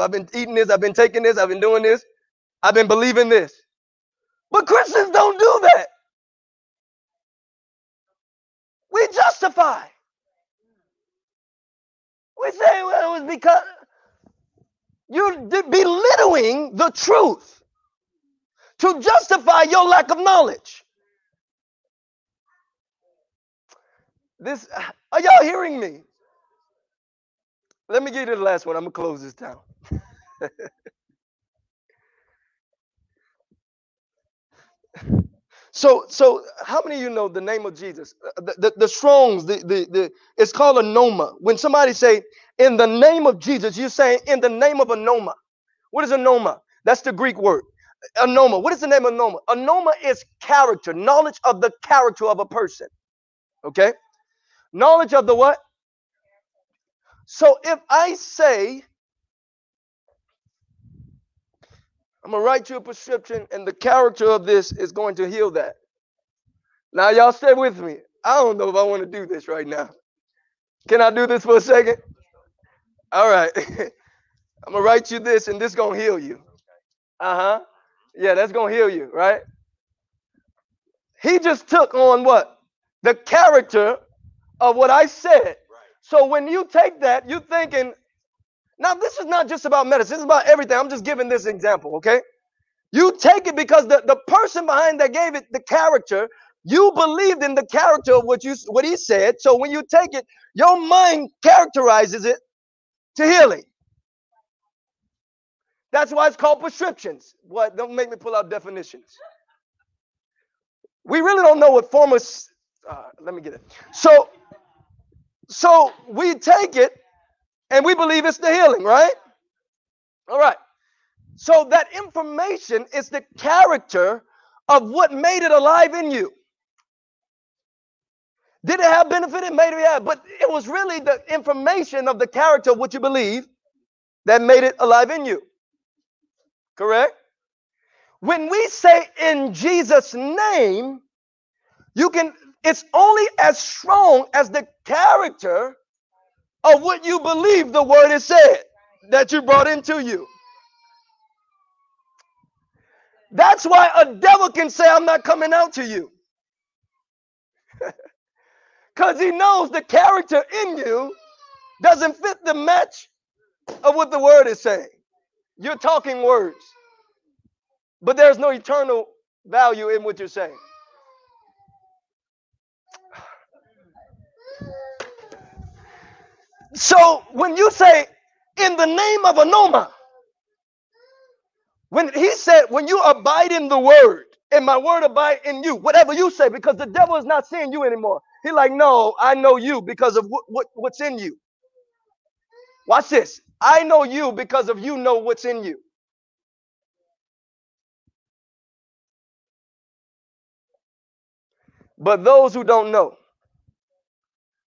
I've been eating this, I've been taking this, I've been doing this, I've been believing this. But Christians don't do that. We justify. We say, well, it was because you're belittling the truth to justify your lack of knowledge. This are y'all hearing me? Let me get you the last one. I'm gonna close this down. So, so how many of you know the name of Jesus? Uh, the, the, the Strongs, the, the, the it's called a noma. When somebody say in the name of Jesus, you're saying in the name of a noma. What is a noma? That's the Greek word. A noma. What is the name of noma? A noma is character, knowledge of the character of a person. Okay? Knowledge of the what? So if I say, I'm gonna write you a prescription, and the character of this is going to heal that. Now, y'all stay with me. I don't know if I want to do this right now. Can I do this for a second? All right. I'm gonna write you this, and this gonna heal you. Uh huh. Yeah, that's gonna heal you, right? He just took on what the character of what I said. So when you take that, you're thinking, now this is not just about medicine, it's about everything. I'm just giving this example, okay? You take it because the, the person behind that gave it the character, you believed in the character of what you what he said. So when you take it, your mind characterizes it to healing. That's why it's called prescriptions. What? Don't make me pull out definitions. We really don't know what form of. Uh, let me get it. So so we take it and we believe it's the healing, right? All right. So that information is the character of what made it alive in you. Did it have benefit? It made it yeah, but it was really the information of the character of what you believe that made it alive in you. Correct? When we say in Jesus' name, you can it's only as strong as the character of what you believe the word is said that you brought into you. That's why a devil can say, I'm not coming out to you. Because he knows the character in you doesn't fit the match of what the word is saying. You're talking words, but there's no eternal value in what you're saying. So when you say in the name of Anoma, when he said, when you abide in the word, and my word abide in you, whatever you say, because the devil is not seeing you anymore. He like, no, I know you because of what, what, what's in you. Watch this. I know you because of you know what's in you. But those who don't know,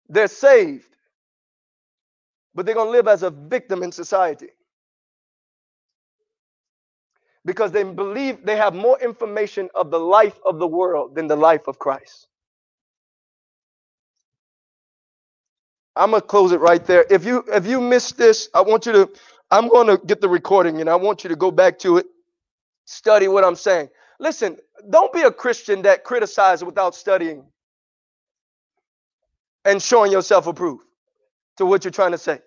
they're saved but they're going to live as a victim in society because they believe they have more information of the life of the world than the life of Christ. I'm gonna close it right there. If you if you missed this, I want you to I'm to get the recording and I want you to go back to it, study what I'm saying. Listen, don't be a Christian that criticizes without studying and showing yourself approved to what you're trying to say.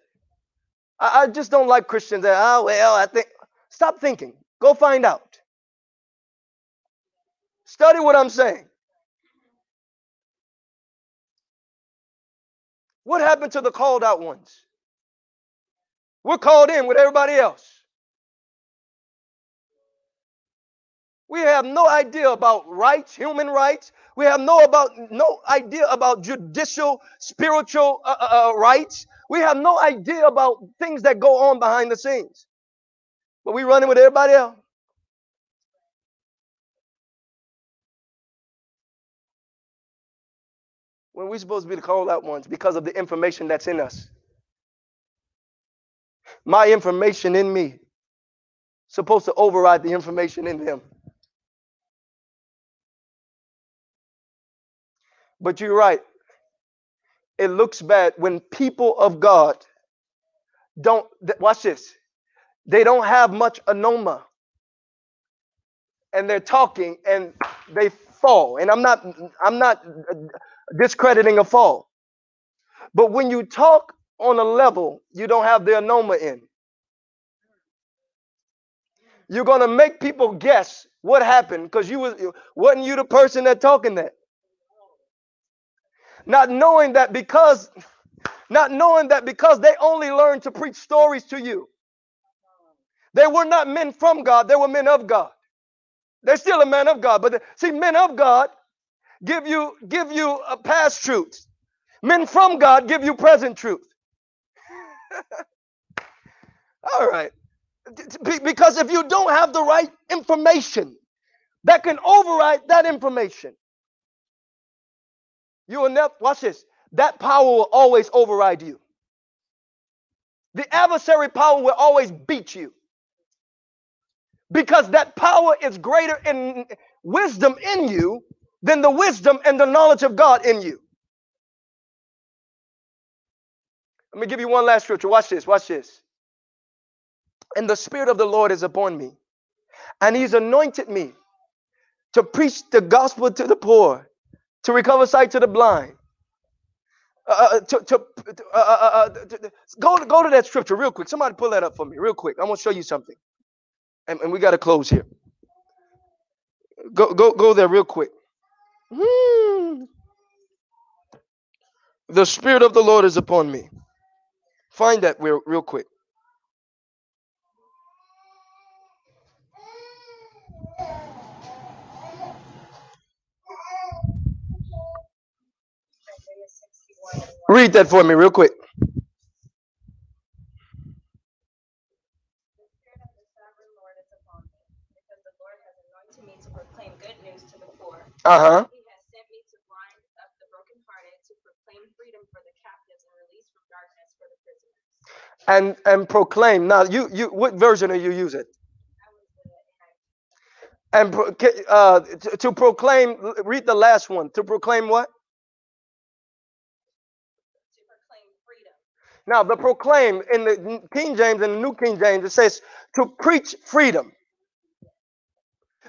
I, I just don't like Christians that, oh, well, I think. Stop thinking. Go find out. Study what I'm saying. What happened to the called out ones? We're called in with everybody else. We have no idea about rights, human rights. We have no about no idea about judicial, spiritual uh, uh, uh, rights. We have no idea about things that go on behind the scenes. But we running with everybody else. When we supposed to be the called out ones because of the information that's in us. My information in me supposed to override the information in them. But you're right. It looks bad when people of God don't, watch this. they don't have much anoma and they're talking and they fall. And I'm not I'm not discrediting a fall. But when you talk on a level you don't have the anoma in, you're gonna make people guess what happened because you was wasn't you the person that talking that. Not knowing that because not knowing that because they only learned to preach stories to you. They were not men from God, they were men of God. They're still a man of God, but the, see, men of God give you give you a past truth. Men from God give you present truth. All right. Because if you don't have the right information that can override that information, you will never watch this. That power will always override you. The adversary power will always beat you because that power is greater in wisdom in you than the wisdom and the knowledge of God in you. Let me give you one last scripture. Watch this. Watch this. And the Spirit of the Lord is upon me, and He's anointed me to preach the gospel to the poor, to recover sight to the blind. Uh, uh to, to, uh, uh, uh go, go to that scripture real quick. Somebody pull that up for me real quick. I'm going to show you something and, and we got to close here. Go go go there real quick. Hmm. The spirit of the Lord is upon me. Find that real, real quick. Read that for me real quick. Uh huh. He has sent me to blind up the brokenhearted, to proclaim freedom for the captives and release from darkness for the prisoners. And and proclaim. Now, you you what version are you using? And uh, to, to proclaim. Read the last one. To proclaim what? Now, the proclaim in the King James and the New King James, it says to preach freedom.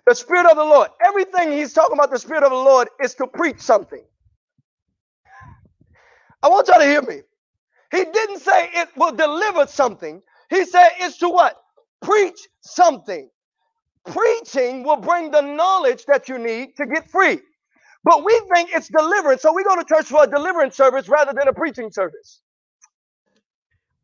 The Spirit of the Lord, everything he's talking about the Spirit of the Lord is to preach something. I want y'all to hear me. He didn't say it will deliver something. He said it's to what? Preach something. Preaching will bring the knowledge that you need to get free. But we think it's deliverance. So we go to church for a deliverance service rather than a preaching service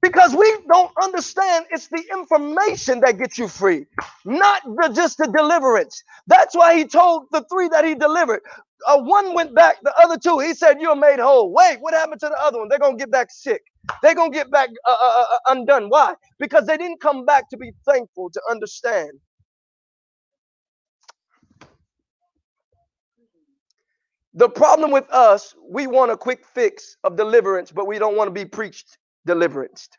because we don't understand it's the information that gets you free, not the, just the deliverance. That's why he told the three that he delivered. Uh, one went back, the other two, he said, You're made whole. Wait, what happened to the other one? They're going to get back sick. They're going to get back uh, uh, uh, uh, undone. Why? Because they didn't come back to be thankful, to understand. The problem with us, we want a quick fix of deliverance, but we don't want to be preached deliverance.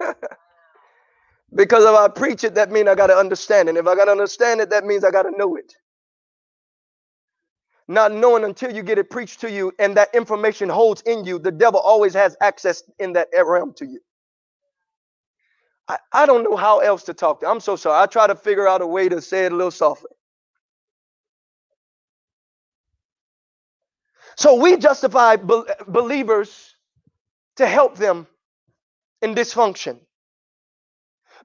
because if I preach it, that means I got to understand it. If I got to understand it, that means I got to know it. Not knowing until you get it preached to you and that information holds in you, the devil always has access in that realm to you. I, I don't know how else to talk to. I'm so sorry. I try to figure out a way to say it a little softer. So we justify be- believers to help them in dysfunction.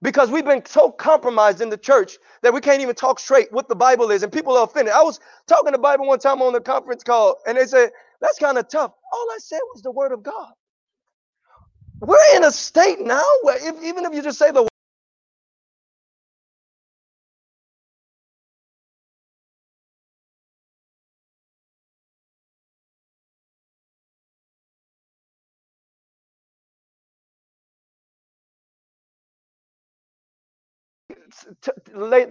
Because we've been so compromised in the church that we can't even talk straight what the Bible is, and people are offended. I was talking the Bible one time on the conference call, and they said, That's kind of tough. All I said was the word of God. We're in a state now where if, even if you just say the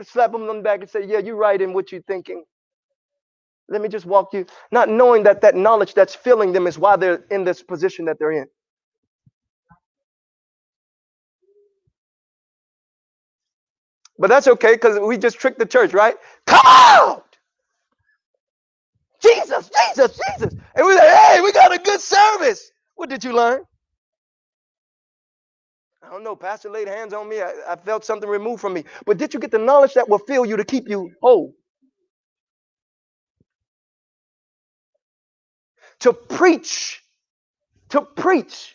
slap them on the back and say, Yeah, you're right in what you're thinking. Let me just walk you, not knowing that that knowledge that's filling them is why they're in this position that they're in. But that's okay because we just tricked the church, right? Come out! Jesus, Jesus, Jesus. And we like, hey, we got a good service. What did you learn? I don't know. Pastor laid hands on me. I, I felt something removed from me. But did you get the knowledge that will fill you to keep you whole? To preach, to preach,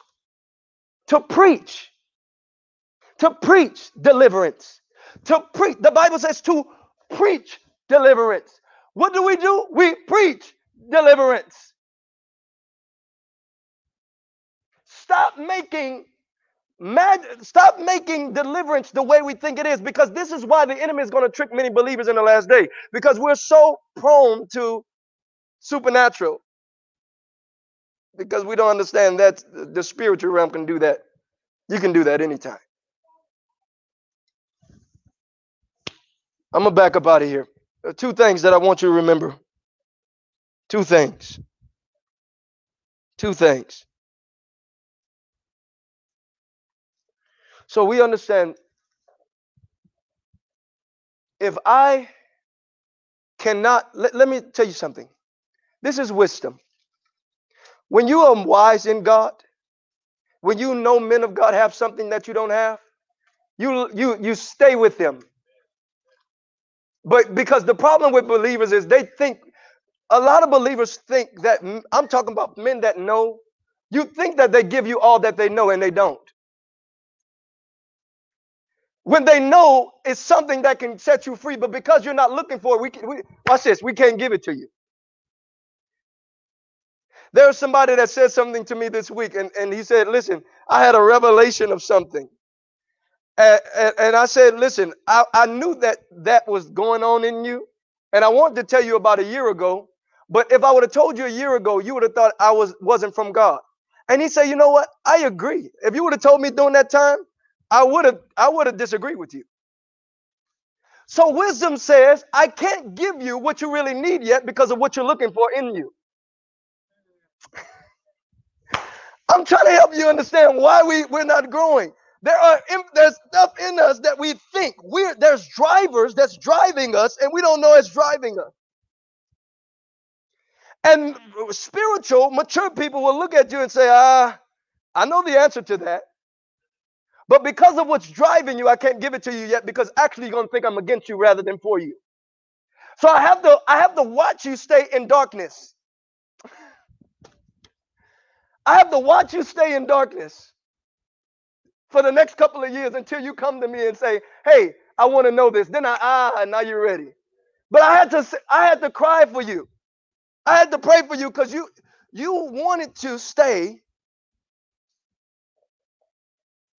to preach, to preach deliverance, to preach. The Bible says to preach deliverance. What do we do? We preach deliverance. Stop making mad stop making deliverance the way we think it is because this is why the enemy is going to trick many believers in the last day because we're so prone to supernatural. Because we don't understand that the spiritual realm can do that. You can do that anytime. I'm gonna back up out of here. Uh, two things that i want you to remember. Two things. Two things So we understand if I cannot, let, let me tell you something. This is wisdom. When you are wise in God, when you know men of God have something that you don't have, you you you stay with them. But because the problem with believers is they think a lot of believers think that I'm talking about men that know, you think that they give you all that they know and they don't when they know it's something that can set you free, but because you're not looking for it, we, can, we watch this, we can't give it to you. There's somebody that said something to me this week, and, and he said, Listen, I had a revelation of something. And, and, and I said, Listen, I, I knew that that was going on in you, and I wanted to tell you about a year ago. But if I would have told you a year ago, you would have thought I was wasn't from God. And he said, You know what? I agree. If you would have told me during that time, I would have I would have disagreed with you. So wisdom says, I can't give you what you really need yet because of what you're looking for in you. I'm trying to help you understand why we, we're not growing. There are there's stuff in us that we think we're there's drivers that's driving us and we don't know it's driving us. And spiritual, mature people will look at you and say, ah, I know the answer to that. But because of what's driving you, I can't give it to you yet because actually you're to think I'm against you rather than for you. So I have to I have to watch you stay in darkness. I have to watch you stay in darkness for the next couple of years until you come to me and say, "Hey, I want to know this." Then I ah, now you're ready. But I had to I had to cry for you. I had to pray for you because you you wanted to stay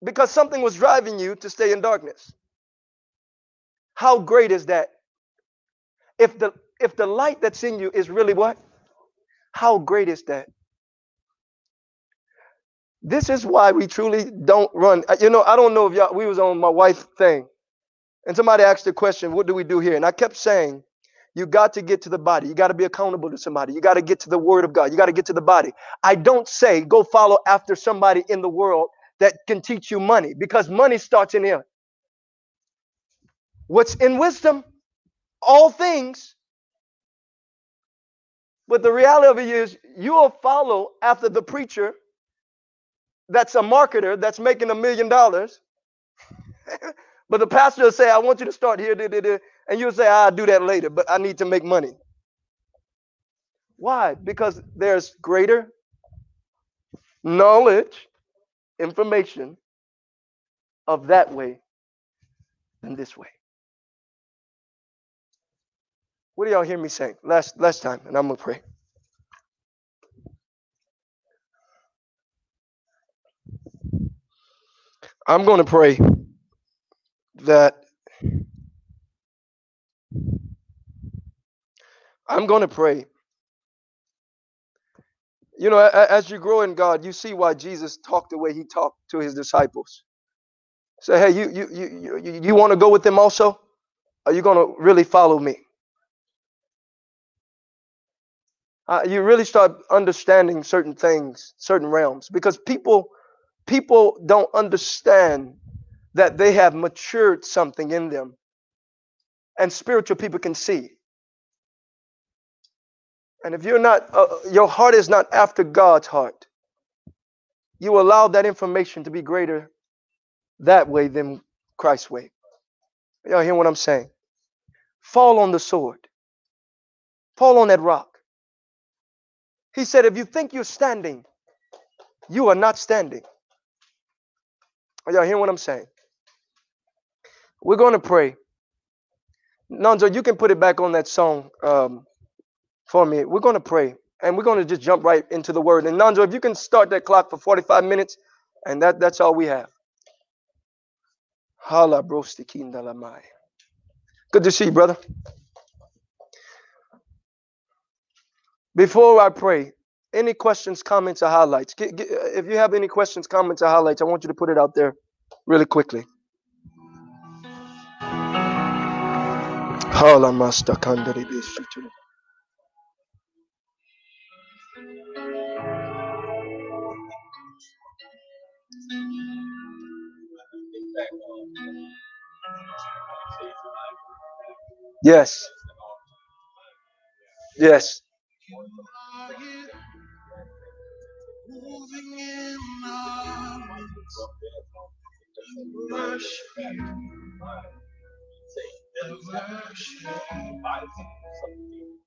because something was driving you to stay in darkness. How great is that? If the if the light that's in you is really what? How great is that? This is why we truly don't run. Uh, you know, I don't know if y'all we was on my wife thing. And somebody asked the question, what do we do here? And I kept saying, you got to get to the body. You got to be accountable to somebody. You got to get to the word of God. You got to get to the body. I don't say go follow after somebody in the world that can teach you money because money starts in here. What's in wisdom? All things. But the reality of it is, you will follow after the preacher that's a marketer that's making a million dollars. but the pastor will say, I want you to start here, and you'll say, I'll do that later, but I need to make money. Why? Because there's greater knowledge information of that way than this way. What do y'all hear me saying? Last last time, and I'm gonna pray. I'm going to pray that I'm going to pray you know, as you grow in God, you see why Jesus talked the way he talked to his disciples. Say, hey, you you you you, you want to go with them also? Are you going to really follow me? Uh, you really start understanding certain things, certain realms, because people people don't understand that they have matured something in them, and spiritual people can see. And if you're not, uh, your heart is not after God's heart, you allow that information to be greater that way than Christ's way. Y'all hear what I'm saying? Fall on the sword. Fall on that rock. He said, if you think you're standing, you are not standing. Are y'all hearing what I'm saying? We're going to pray. Nonzo, you can put it back on that song um, for me. We're going to pray and we're going to just jump right into the word. And Nonzo, if you can start that clock for 45 minutes, and that, that's all we have. Hala brostikindalamai. Good to see you, brother. Before I pray, any questions, comments, or highlights? If you have any questions, comments, or highlights, I want you to put it out there really quickly. Hala mastakandari Yes. Yes.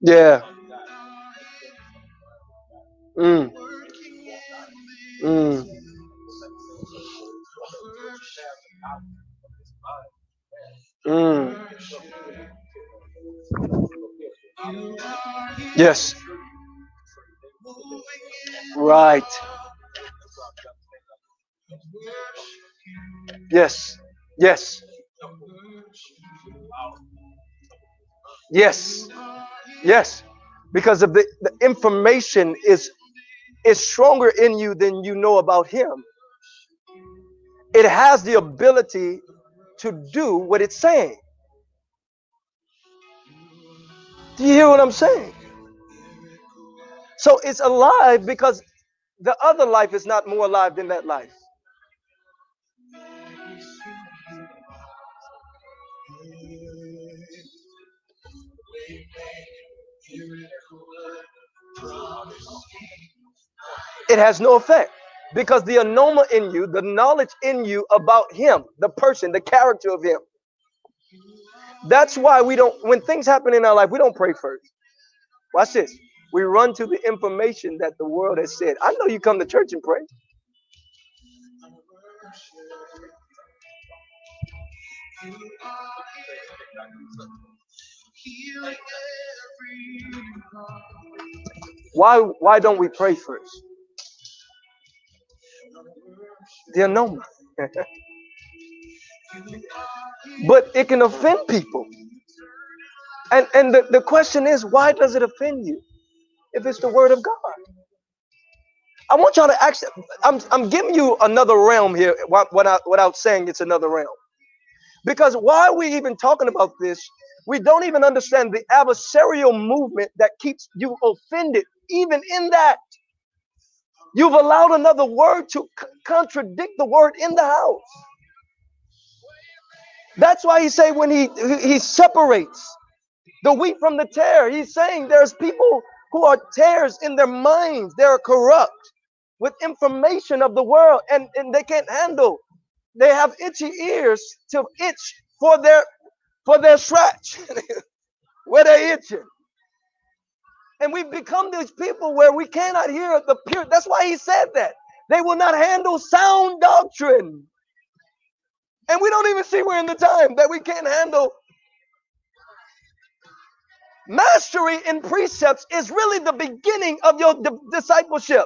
Yeah. Mm. Mm. Mm. Yes. Right. Yes. Yes. Yes. Yes. Because of the, the information is is stronger in you than you know about him. It has the ability to do what it's saying. Do you hear what I'm saying? So it's alive because the other life is not more alive than that life. It has no effect because the anoma in you, the knowledge in you about him, the person, the character of him. That's why we don't, when things happen in our life, we don't pray first. Watch this. We run to the information that the world has said. I know you come to church and pray. Why why don't we pray first? The anoma. but it can offend people. And and the, the question is, why does it offend you if it's the word of God? I want y'all to actually, I'm, I'm giving you another realm here without, without saying it's another realm. Because why are we even talking about this? We don't even understand the adversarial movement that keeps you offended, even in that. You've allowed another word to c- contradict the word in the house. That's why he say when he he separates the wheat from the tare, he's saying there's people who are tares in their minds. They're corrupt with information of the world and, and they can't handle. They have itchy ears to itch for their for their scratch where they itching. And we've become these people where we cannot hear the pure. That's why he said that. They will not handle sound doctrine. And we don't even see we're in the time that we can't handle mastery in precepts is really the beginning of your di- discipleship.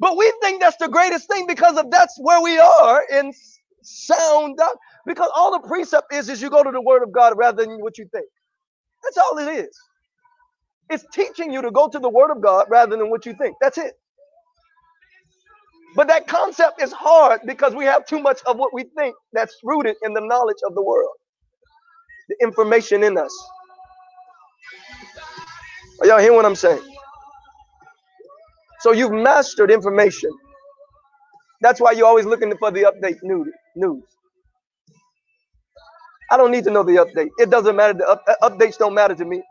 But we think that's the greatest thing because of that's where we are in sound because all the precept is is you go to the word of God rather than what you think. That's all it is. It's teaching you to go to the word of God rather than what you think. That's it. But that concept is hard because we have too much of what we think that's rooted in the knowledge of the world, the information in us. Are y'all hear what I'm saying? So you've mastered information. That's why you're always looking for the update news. I don't need to know the update. It doesn't matter. The up, uh, updates don't matter to me.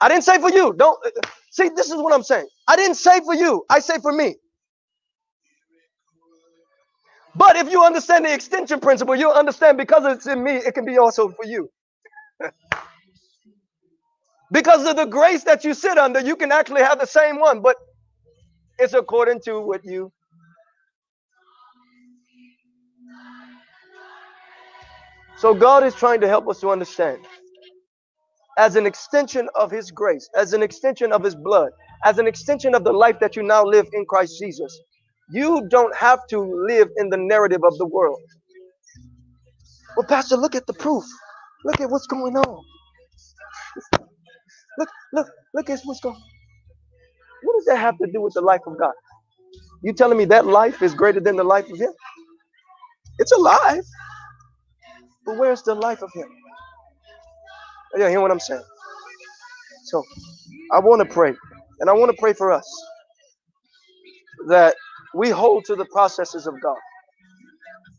I didn't say for you. Don't uh, see. This is what I'm saying. I didn't say for you. I say for me. But if you understand the extension principle, you'll understand because it's in me, it can be also for you. because of the grace that you sit under, you can actually have the same one, but it's according to what you. So God is trying to help us to understand as an extension of his grace, as an extension of his blood, as an extension of the life that you now live in Christ Jesus. You don't have to live in the narrative of the world. Well, Pastor, look at the proof. Look at what's going on. Look, look, look at what's going What does that have to do with the life of God? You telling me that life is greater than the life of Him? It's alive. But where's the life of Him? You hear what I'm saying? So I want to pray, and I want to pray for us that we hold to the processes of God.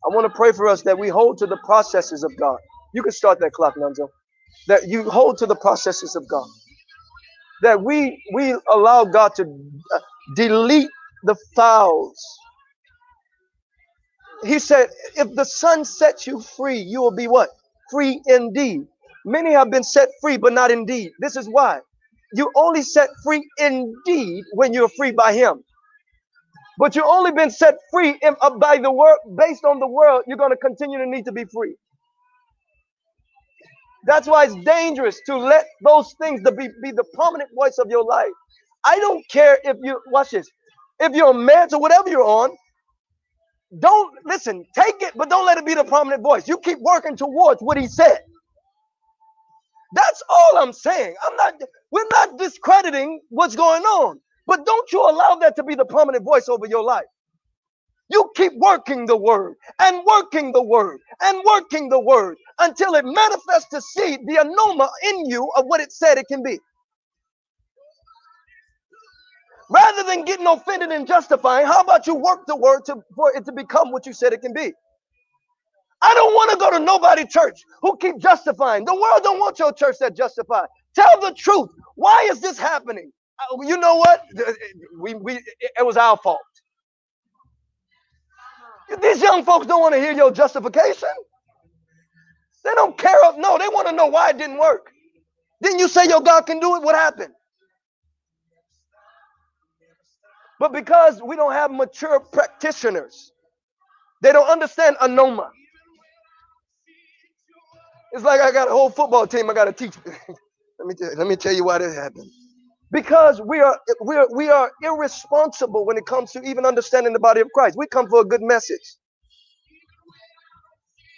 I want to pray for us that we hold to the processes of God. You can start that clock, Nunzo. That you hold to the processes of God. That we we allow God to uh, delete the fouls. He said, if the Son sets you free, you will be what? Free indeed. Many have been set free, but not indeed. This is why. You only set free indeed when you're free by Him. But you've only been set free in, uh, by the world, based on the world, you're going to continue to need to be free. That's why it's dangerous to let those things to be, be the prominent voice of your life. I don't care if you, watch this, if you're a man or whatever you're on, don't listen, take it, but don't let it be the prominent voice. You keep working towards what he said. That's all I'm saying. I'm not, we're not discrediting what's going on, but don't you allow that to be the prominent voice over your life. You keep working the word and working the word and working the word until it manifests to see the anoma in you of what it said it can be. Rather than getting offended and justifying, how about you work the word to, for it to become what you said it can be? I don't want to go to nobody church who keep justifying. The world don't want your church that justify. Tell the truth. Why is this happening? Uh, you know what? We, we, it was our fault. These young folks don't want to hear your justification. They don't care. No, they want to know why it didn't work. Didn't you say your God can do it? What happened? But because we don't have mature practitioners, they don't understand anoma. It's like I got a whole football team I got to teach. let me tell, let me tell you why this happened. Because we are we are we are irresponsible when it comes to even understanding the body of Christ. We come for a good message.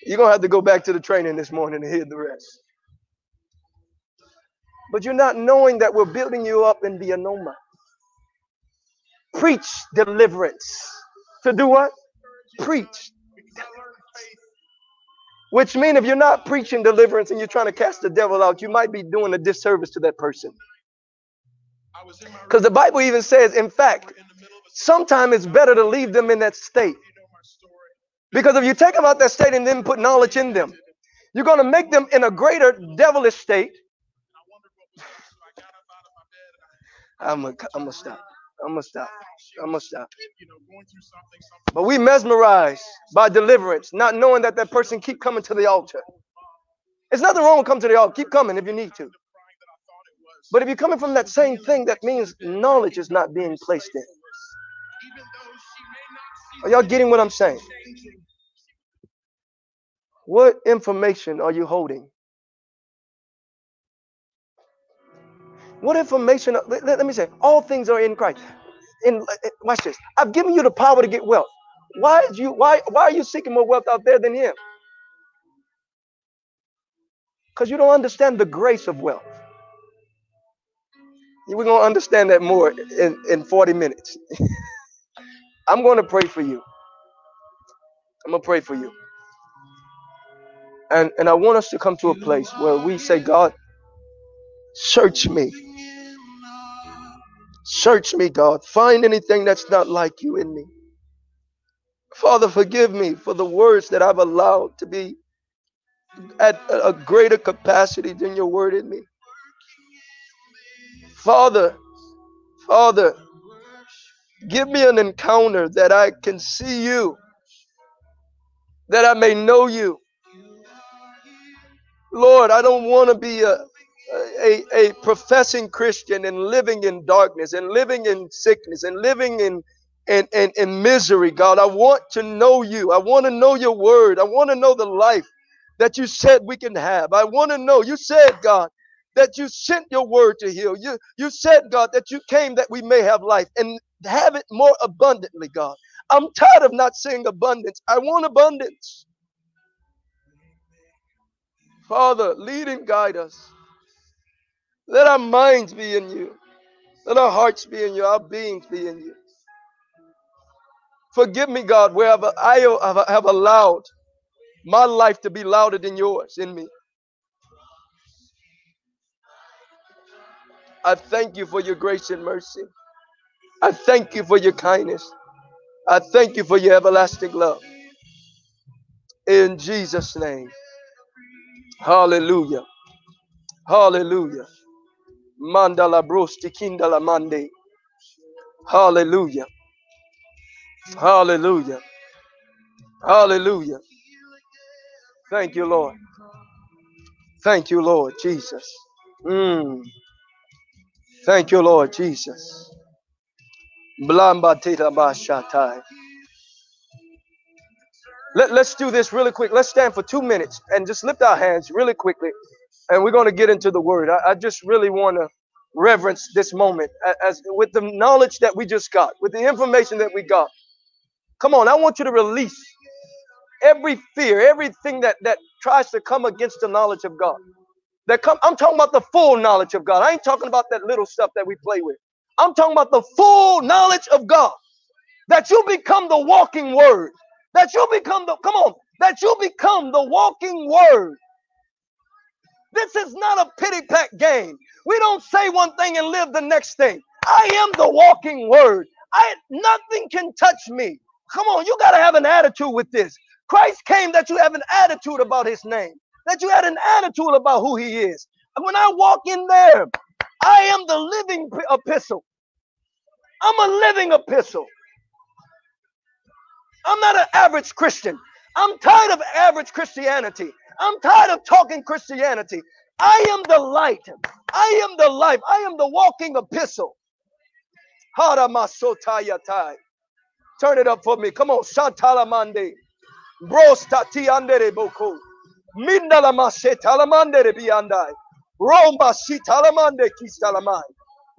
You're gonna have to go back to the training this morning to hear the rest. But you're not knowing that we're building you up in the anoma. Preach deliverance. To do what? Preach which means if you're not preaching deliverance and you're trying to cast the devil out, you might be doing a disservice to that person. Because the Bible even says, in fact, sometimes it's better to leave them in that state. Because if you take them out that state and then put knowledge in them, you're going to make them in a greater devilish state. I'm going to stop. I'm going to stop. I'm gonna stop. But we mesmerized by deliverance, not knowing that that person keep coming to the altar. There's nothing wrong with coming to the altar. Keep coming if you need to. But if you're coming from that same thing, that means knowledge is not being placed in. Are y'all getting what I'm saying? What information are you holding? What information? Let, let, me say, all things are in Christ in watch this. I've given you the power to get wealth. Why is you why why are you seeking more wealth out there than him? Because you don't understand the grace of wealth. We're gonna understand that more in, in 40 minutes. I'm gonna pray for you. I'm gonna pray for you. And and I want us to come to a place where we say, God, search me. Search me, God. Find anything that's not like you in me. Father, forgive me for the words that I've allowed to be at a greater capacity than your word in me. Father, Father, give me an encounter that I can see you that I may know you. Lord, I don't want to be a, a, a professing Christian and living in darkness and living in sickness and living in, in, in, in misery, God. I want to know you. I want to know your word. I want to know the life that you said we can have. I want to know. You said, God, that you sent your word to heal. You, you said, God, that you came that we may have life and have it more abundantly, God. I'm tired of not seeing abundance. I want abundance. Father, lead and guide us. Let our minds be in you. Let our hearts be in you, our beings be in you. Forgive me, God, wherever I have allowed my life to be louder than yours in me. I thank you for your grace and mercy. I thank you for your kindness. I thank you for your everlasting love. In Jesus' name. Hallelujah. Hallelujah. Mandala brosti kindala mande. Hallelujah. Hallelujah. Hallelujah. Thank you, Lord. Thank you, Lord Jesus. Mm. Thank you, Lord Jesus. Let, let's do this really quick. Let's stand for two minutes and just lift our hands really quickly. And we're going to get into the word. I, I just really want to reverence this moment as, as with the knowledge that we just got, with the information that we got. Come on, I want you to release every fear, everything that, that tries to come against the knowledge of God. That come, I'm talking about the full knowledge of God. I ain't talking about that little stuff that we play with. I'm talking about the full knowledge of God. That you become the walking word. That you become the, come on, that you become the walking word. This is not a pity pack game. We don't say one thing and live the next thing. I am the walking word. I nothing can touch me. Come on, you got to have an attitude with this. Christ came that you have an attitude about his name, that you had an attitude about who he is. When I walk in there, I am the living epistle. I'm a living epistle. I'm not an average Christian. I'm tired of average Christianity. I'm tired of talking Christianity. I am the light. I am the life. I am the walking epistle. Turn it up for me. Come on. Shantalamande. Bros tati andere boko. Mindala masetalamande biandai. Roma sitalamande kistalamai.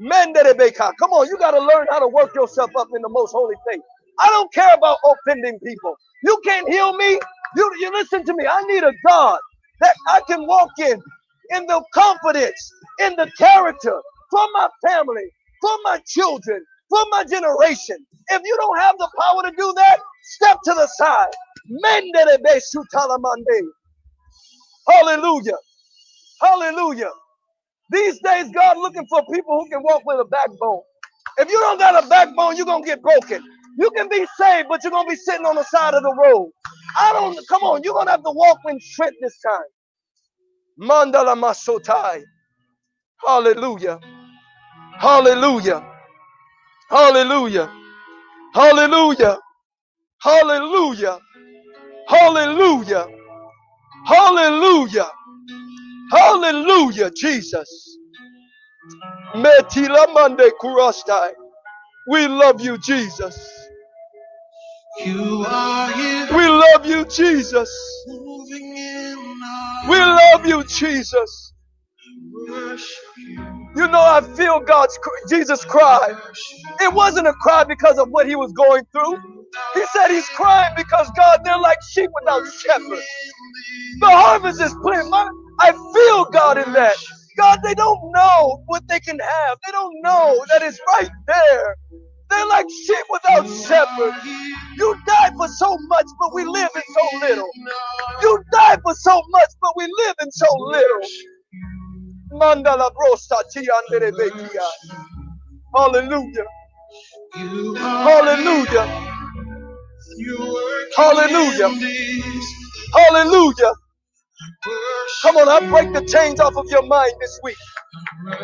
Mendere beka. Come on, you got to learn how to work yourself up in the most holy faith. I don't care about offending people. You can't heal me. You, you listen to me. I need a God that I can walk in, in the confidence, in the character for my family, for my children, for my generation. If you don't have the power to do that, step to the side. Hallelujah. Hallelujah. These days, God looking for people who can walk with a backbone. If you don't got a backbone, you're gonna get broken. You can be saved, but you're gonna be sitting on the side of the road. I don't come on, you're gonna have to walk with strength this time. Mandala Masotai. Hallelujah. Hallelujah. Hallelujah. Hallelujah. Hallelujah. Hallelujah. Hallelujah. Hallelujah, Jesus. Metila Mande Kurastai. We love you, Jesus. You are here. We love you, Jesus. We love you, Jesus. You know, I feel God's Jesus cry. It wasn't a cry because of what he was going through. He said he's crying because God, they're like sheep without shepherd. The harvest is plenty. I feel God in that. God, they don't know what they can have. They don't know that it's right there. They're like sheep without shepherd. You died for so much, but we live in so little. You died for so much, but we live in so little. Mandala brosta Hallelujah. Hallelujah. Hallelujah. Hallelujah. Come on, I break the chains off of your mind this week.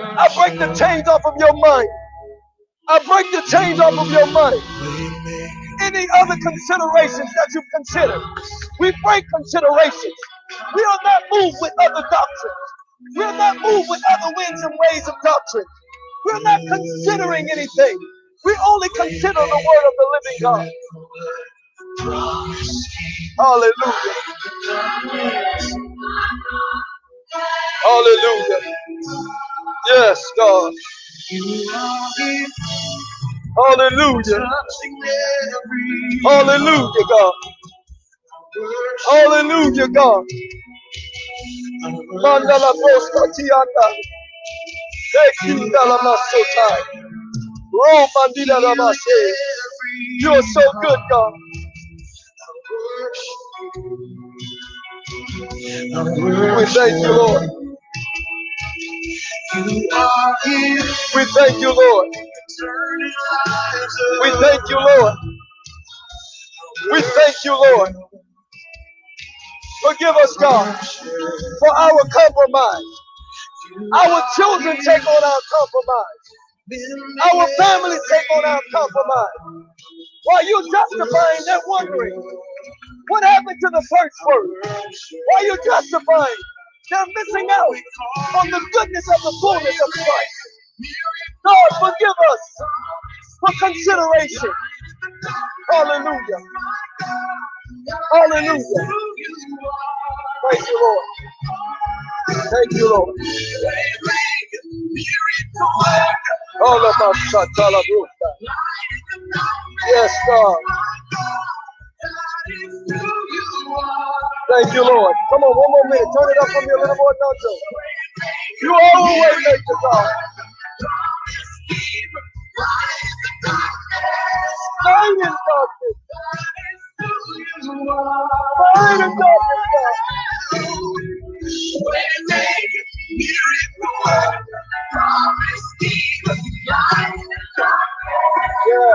I break the chains off of your mind. I break the chains off of your mind. any other considerations that you consider. We break considerations. We are not moved with other doctrines. We are not moved with other winds and ways of doctrine. We're not considering anything. We only consider the word of the living God. Hallelujah. Hallelujah. Yes, God. Hallelujah. Hallelujah, God. Hallelujah, God. Mandala Boska Tianda. Ekindala Masotai. Oh, Mandila Ramase. You're so good, God. We thank you, Lord. We thank you, Lord. We thank you, Lord. We thank you, Lord. Forgive us, God, for our compromise. Our children take on our compromise. Our families take on our compromise. While you're justifying, they're wondering, what happened to the first word? While you're justifying, they're missing out on the goodness of the fullness of Christ. God, forgive us for consideration. Hallelujah. Hallelujah. Praise you, Lord. Thank you, Lord. All of us, Yes, God. Thank you, Lord. Come on, one more minute. Turn it up for me a little more, don't you? You always make the God. Light in darkness. Light darkness, Yeah. Yeah,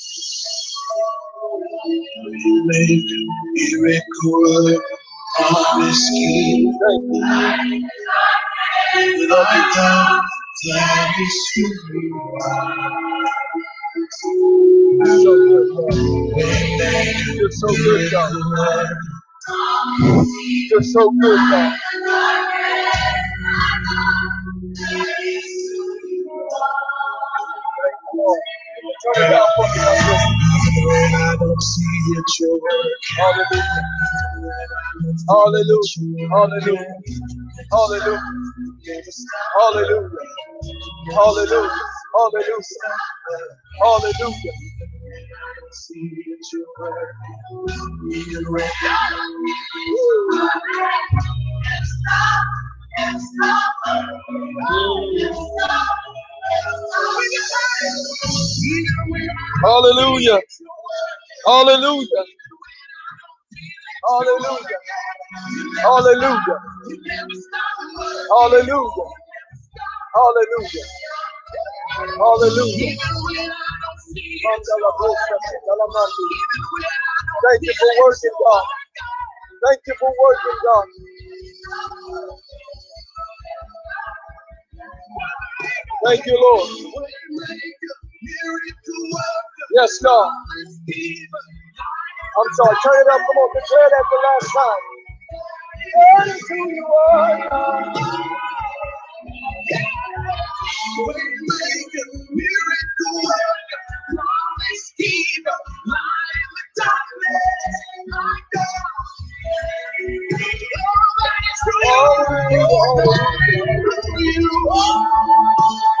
You make miracle promise keep. Love I don't you. So good, God. You're so good, God. You're so good, God. Turn it. Don't see it, your work. Hallelujah. Hallelujah. Hallelujah. Hallelujah. Hallelujah. Hallelujah. Hallelujah. Hallelujah. See it, your work. Hallelujah. Hallelujah. Hallelujah. Hallelujah. Hallelujah. Hallelujah. Hallelujah. Thank you for working, God. Thank you for working, God. Thank you, Lord. Yes, God. I'm sorry, turn it up. Come on, declare that the last time. Who you are. God. Oh, who you are. Who you are.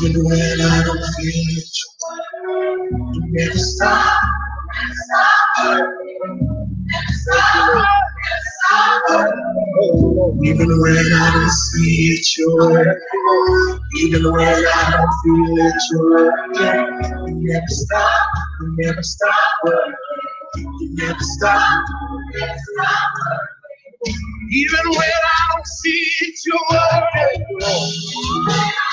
Even when I don't feel it, you never stop. Even when I don't see it, you work. Even when I don't feel it, you work. You never stop. You never stop working. You never stop. Even when I don't see it, you're working. You. Even when I don't see it, you're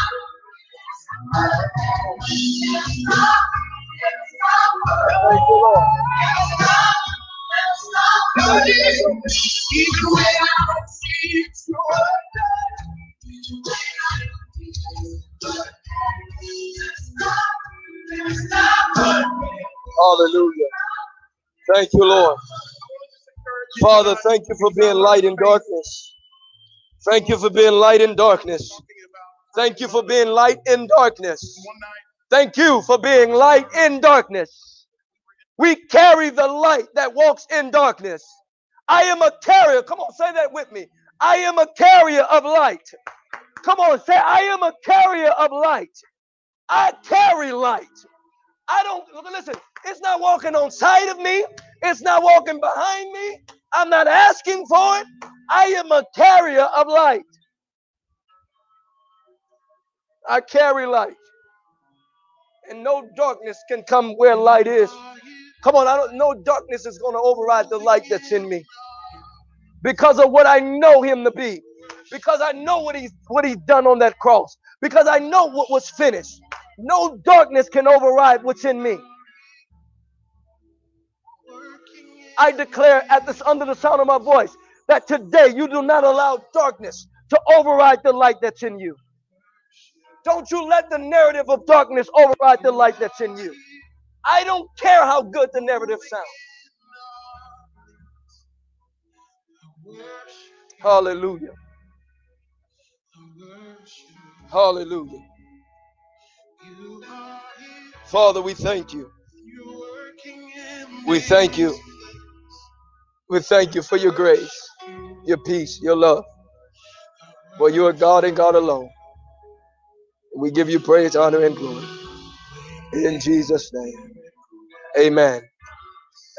Hallelujah. Thank you, Lord. Father, thank you for being light in darkness. Thank you for being light in darkness. Thank you for being light in darkness. Thank you for being light in darkness. We carry the light that walks in darkness. I am a carrier. Come on, say that with me. I am a carrier of light. Come on, say, I am a carrier of light. I carry light. I don't listen, it's not walking on side of me, it's not walking behind me. I'm not asking for it. I am a carrier of light. I carry light. And no darkness can come where light is. Come on, I don't no darkness is going to override the light that's in me. Because of what I know him to be. Because I know what he's what he's done on that cross. Because I know what was finished. No darkness can override what's in me. I declare at this under the sound of my voice that today you do not allow darkness to override the light that's in you. Don't you let the narrative of darkness override the light that's in you. I don't care how good the narrative sounds. Hallelujah. Hallelujah. Father, we thank you. We thank you. We thank you for your grace, your peace, your love. For you are God and God alone. We give you praise, honor, and glory. In Jesus' name. Amen.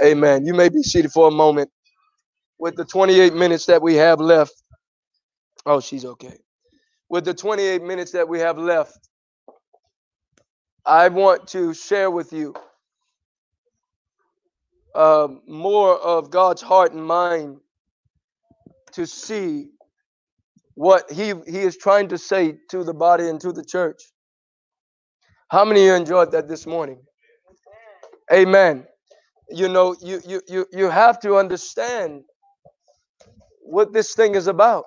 Amen. You may be seated for a moment. With the 28 minutes that we have left. Oh, she's okay. With the 28 minutes that we have left, I want to share with you uh, more of God's heart and mind to see what he, he is trying to say to the body and to the church. How many of you enjoyed that this morning? Amen. You know, you you you you have to understand what this thing is about.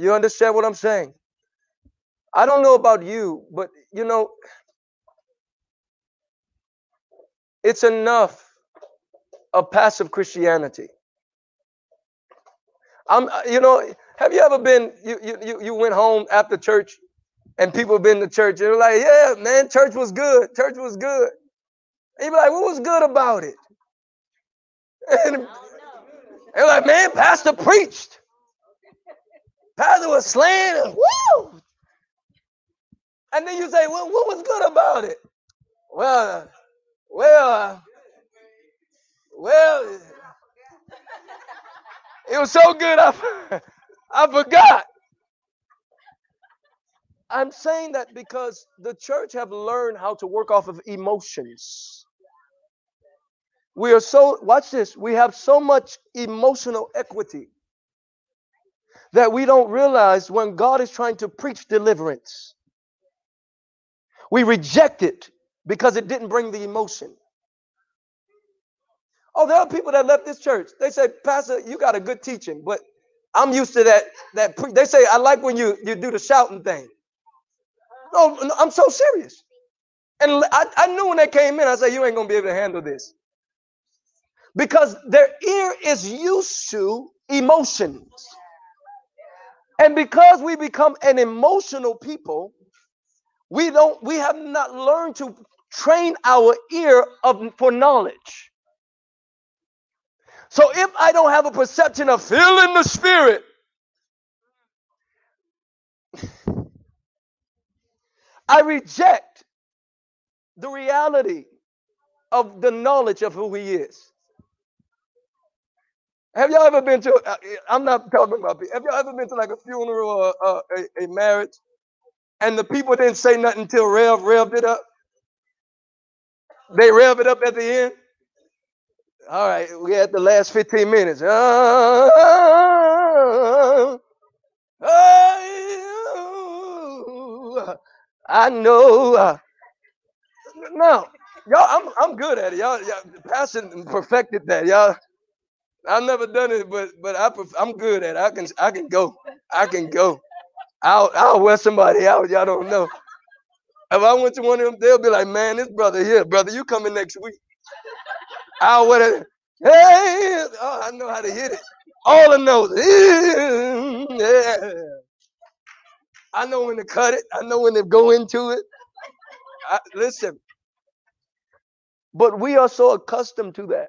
You understand what I'm saying? I don't know about you, but you know, it's enough of passive Christianity. I'm, you know, have you ever been? You you you, went home after church, and people been to church, and they're like, "Yeah, man, church was good. Church was good." And you be like, "What was good about it?" And they're like, "Man, pastor preached. Pastor was slaying. Woo!" And then you say, "Well, what was good about it?" Well, well, well, it was so good, I, I forgot. I'm saying that because the church have learned how to work off of emotions. We are so, watch this, we have so much emotional equity that we don't realize when God is trying to preach deliverance. We reject it because it didn't bring the emotion. Oh, there are people that left this church. They say, Pastor, you got a good teaching, but I'm used to that. That pre-. they say, I like when you you do the shouting thing. No, no, I'm so serious. And I, I knew when they came in, I said, you ain't gonna be able to handle this. Because their ear is used to emotions. And because we become an emotional people, we don't we have not learned to train our ear of for knowledge. So if I don't have a perception of feeling the spirit, I reject the reality of the knowledge of who he is. Have y'all ever been to? Uh, uh, I'm not talking about. Have y'all ever been to like a funeral or a, a, marriage, and the people didn't say nothing until Rev revved it up. They rev it up at the end. All right, we had the last 15 minutes. Uh, oh, I know. No, y'all, I'm I'm good at it. Y'all, y'all passion perfected that. Y'all, I've never done it, but but I I'm good at it. I can I can go. I can go. I'll I'll wear somebody out. Y'all don't know. If I went to one of them, they'll be like, man, this brother here, brother, you coming next week. I'll wear it. Hey, oh, I know how to hit it. All the notes. Yeah. I know when to cut it. I know when to go into it. I, listen, but we are so accustomed to that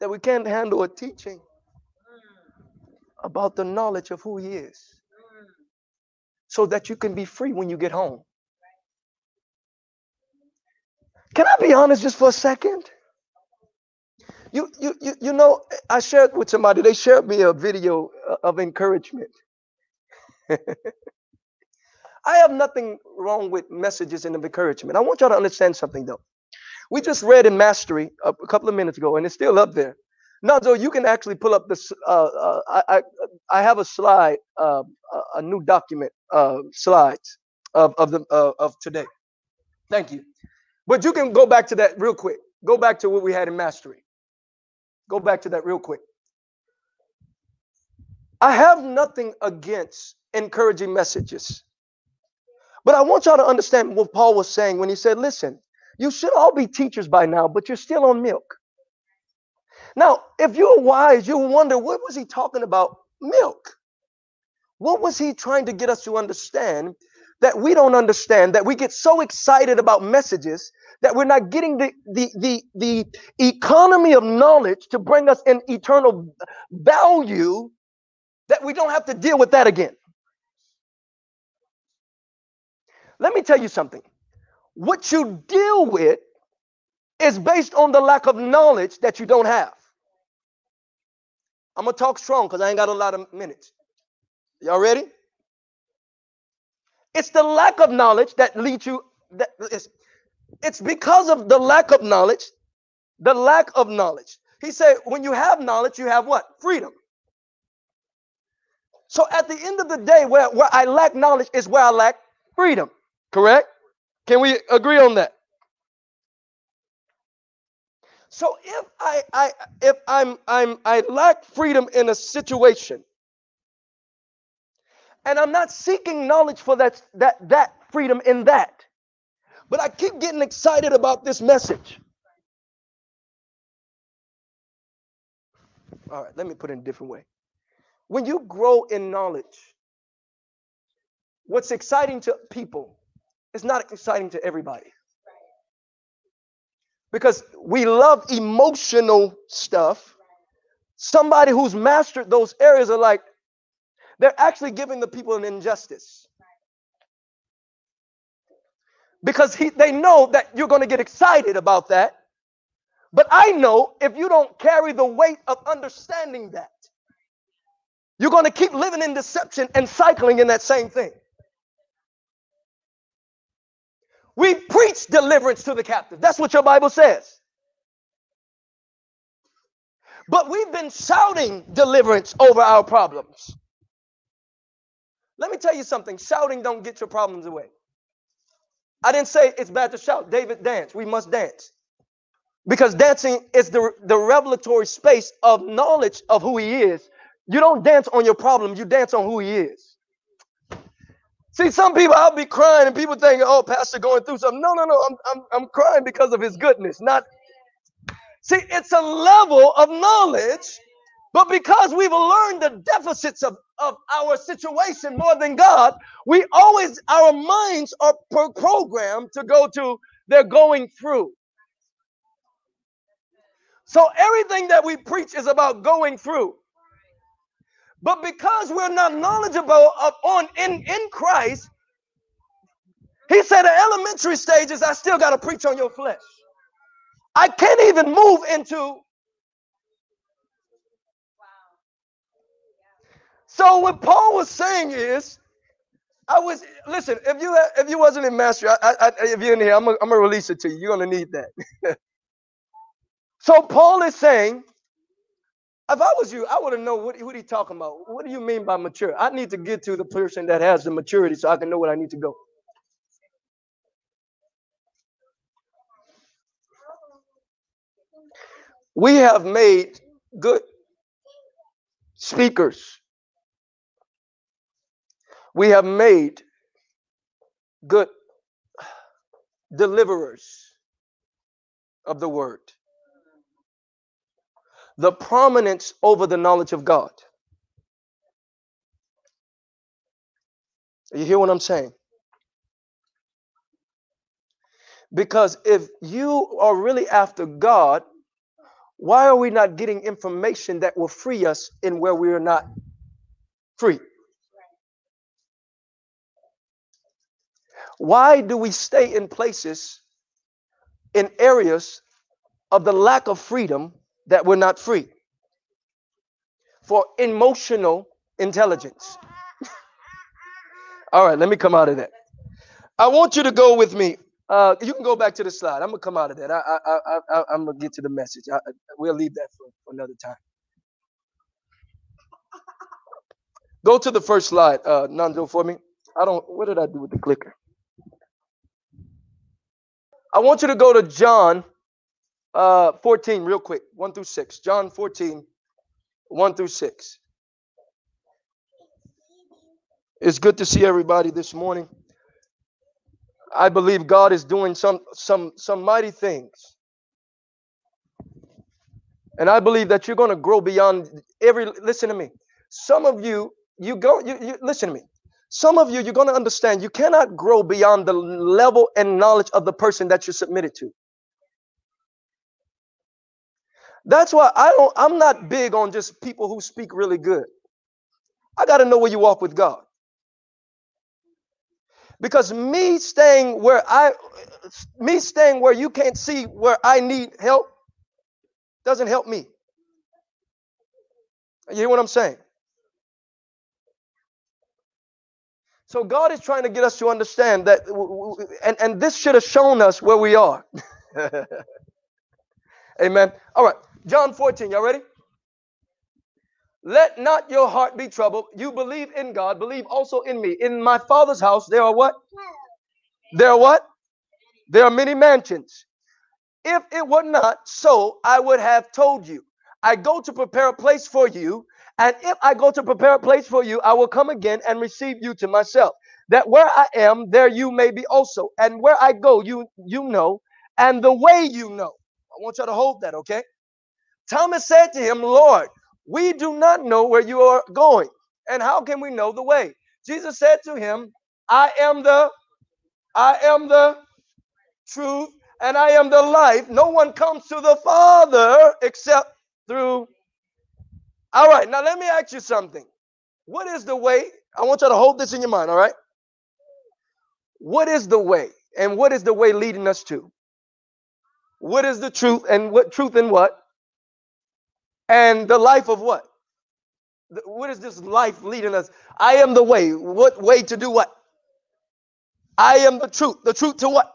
that we can't handle a teaching about the knowledge of who He is so that you can be free when you get home. Can I be honest just for a second? You, you, you, you know, I shared with somebody, they shared me a video uh, of encouragement. I have nothing wrong with messages and of encouragement. I want y'all to understand something though. We just read in Mastery a couple of minutes ago, and it's still up there. Nazo, you can actually pull up this. Uh, uh, I, I, I have a slide, uh, a new document uh, slides of of the uh, of today. Thank you. But you can go back to that real quick. Go back to what we had in Mastery. Go back to that real quick. I have nothing against encouraging messages. But I want y'all to understand what Paul was saying when he said, listen, you should all be teachers by now, but you're still on milk. Now, if you're wise, you'll wonder what was he talking about? Milk. What was he trying to get us to understand that we don't understand? That we get so excited about messages that we're not getting the, the, the, the economy of knowledge to bring us an eternal value that we don't have to deal with that again. Let me tell you something what you deal with is based on the lack of knowledge that you don't have. I'm gonna talk strong because I ain't got a lot of minutes. Y'all ready? It's the lack of knowledge that leads you. That it's, it's because of the lack of knowledge. The lack of knowledge. He said, when you have knowledge, you have what? Freedom. So at the end of the day, where, where I lack knowledge is where I lack freedom. Correct? Can we agree on that? So if I, I if I'm I'm I lack freedom in a situation and I'm not seeking knowledge for that that that freedom in that, but I keep getting excited about this message. All right, let me put it in a different way. When you grow in knowledge, what's exciting to people is not exciting to everybody. Because we love emotional stuff. Somebody who's mastered those areas are like, they're actually giving the people an injustice. Because he, they know that you're going to get excited about that. But I know if you don't carry the weight of understanding that, you're going to keep living in deception and cycling in that same thing. We preach deliverance to the captive. That's what your Bible says. But we've been shouting deliverance over our problems. Let me tell you something. Shouting don't get your problems away. I didn't say it's bad to shout. David dance. We must dance. Because dancing is the, the revelatory space of knowledge of who he is. You don't dance on your problem, you dance on who he is. See, some people I'll be crying and people think, oh, Pastor going through something. No, no, no. I'm, I'm, I'm crying because of his goodness. Not see, it's a level of knowledge, but because we've learned the deficits of, of our situation more than God, we always our minds are pro- programmed to go to they're going through. So everything that we preach is about going through. But because we're not knowledgeable of on in, in Christ, He said, the elementary stages, I still got to preach on your flesh. I can't even move into. So what Paul was saying is, I was listen. If you if you wasn't in mastery, I, I, if you're in here, I'm gonna, I'm release it to you. You're gonna need that. so Paul is saying, if I was you, I want to know what what he talking about. What do you mean by mature? I need to get to the person that has the maturity, so I can know what I need to go. We have made good speakers. We have made good deliverers of the word. The prominence over the knowledge of God. You hear what I'm saying? Because if you are really after God, why are we not getting information that will free us in where we are not free? Why do we stay in places, in areas of the lack of freedom that we're not free? For emotional intelligence. All right, let me come out of that. I want you to go with me uh, you can go back to the slide. I'm gonna come out of that. I, I, I, I am gonna get to the message. I, we'll leave that for, for another time. Go to the first slide, uh, Nando, for me. I don't. What did I do with the clicker? I want you to go to John uh, 14 real quick, 1 through 6. John 14, 1 through 6. It's good to see everybody this morning. I believe God is doing some some some mighty things. And I believe that you're going to grow beyond every listen to me. Some of you you go you, you listen to me. Some of you you're going to understand you cannot grow beyond the level and knowledge of the person that you're submitted to. That's why I don't I'm not big on just people who speak really good. I got to know where you walk with God. Because me staying where I me staying where you can't see where I need help doesn't help me. You hear what I'm saying? So God is trying to get us to understand that, and, and this should have shown us where we are. Amen. All right, John 14, y'all ready? Let not your heart be troubled. You believe in God, believe also in me. In my father's house, there are what? There are what? There are many mansions. If it were not so, I would have told you. I go to prepare a place for you. And if I go to prepare a place for you, I will come again and receive you to myself. That where I am, there you may be also. And where I go, you you know, and the way you know. I want you to hold that, okay? Thomas said to him, Lord, we do not know where you are going. And how can we know the way? Jesus said to him, I am the I am the truth and I am the life. No one comes to the Father except through. All right, now let me ask you something. What is the way? I want you to hold this in your mind, all right? What is the way? And what is the way leading us to? What is the truth and what truth and what? and the life of what? What is this life leading us? I am the way. What way to do what? I am the truth. The truth to what?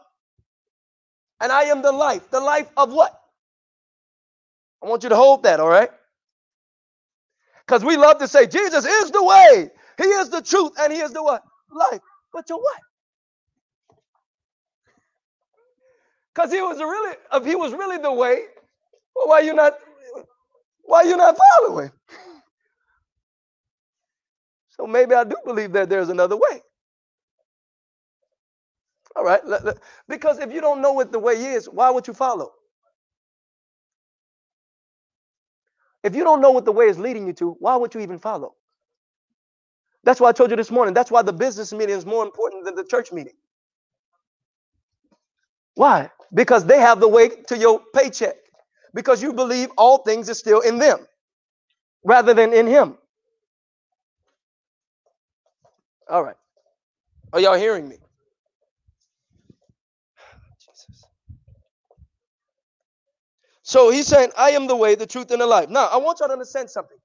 And I am the life. The life of what? I want you to hold that, all right? Because we love to say Jesus is the way, He is the truth, and He is the what? Life. But to what? Because he was really, if he was really the way, well, why you not why you not following? So maybe I do believe that there's another way. All right. Because if you don't know what the way is, why would you follow? If you don't know what the way is leading you to, why would you even follow? That's why I told you this morning. That's why the business meeting is more important than the church meeting. Why? Because they have the way to your paycheck because you believe all things are still in them rather than in him. All right. Are y'all hearing me? So he's saying, I am the way, the truth, and the life. Now, I want y'all to understand something.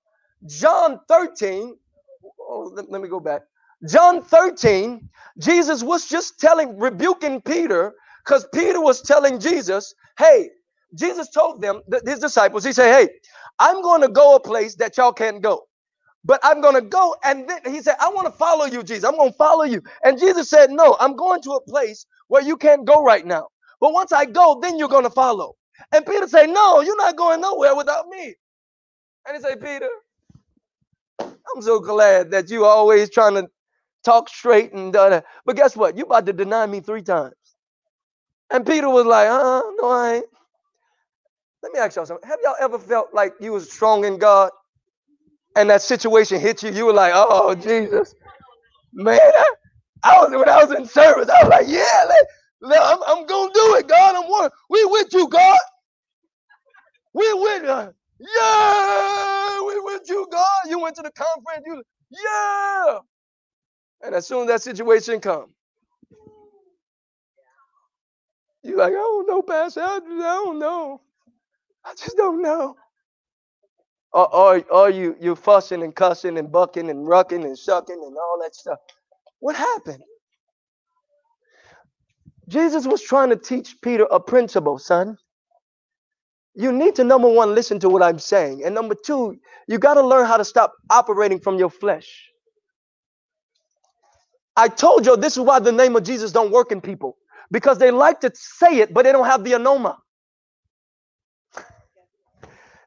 John 13, oh, let, let me go back. John 13, Jesus was just telling, rebuking Peter, because Peter was telling Jesus, hey, Jesus told them, his disciples, he said, hey, I'm going to go a place that y'all can't go. But I'm going to go. And then he said, I want to follow you, Jesus. I'm going to follow you. And Jesus said, No, I'm going to a place where you can't go right now. But once I go, then you're going to follow. And Peter said, No, you're not going nowhere without me. And he said, Peter, I'm so glad that you are always trying to talk straight and uh, but guess what? You about to deny me three times. And Peter was like, uh, no, I ain't. Let me ask y'all something. Have y'all ever felt like you was strong in God and that situation hit you? You were like, oh, Jesus. Man, I, I was when I was in service, I was like, yeah, let, I'm, I'm gonna do it, God. I'm one. We with you, God. We with you. yeah, we with you, God. You went to the conference, you yeah. And as soon as that situation comes, you're like, I don't know, Pastor. I, don't know. I just don't know. Or, or you you fussing and cussing and bucking and rucking and shucking and all that stuff. What happened? Jesus was trying to teach Peter a principle, son. You need to number one listen to what I'm saying, and number two, you got to learn how to stop operating from your flesh. I told you this is why the name of Jesus don't work in people because they like to say it, but they don't have the anoma.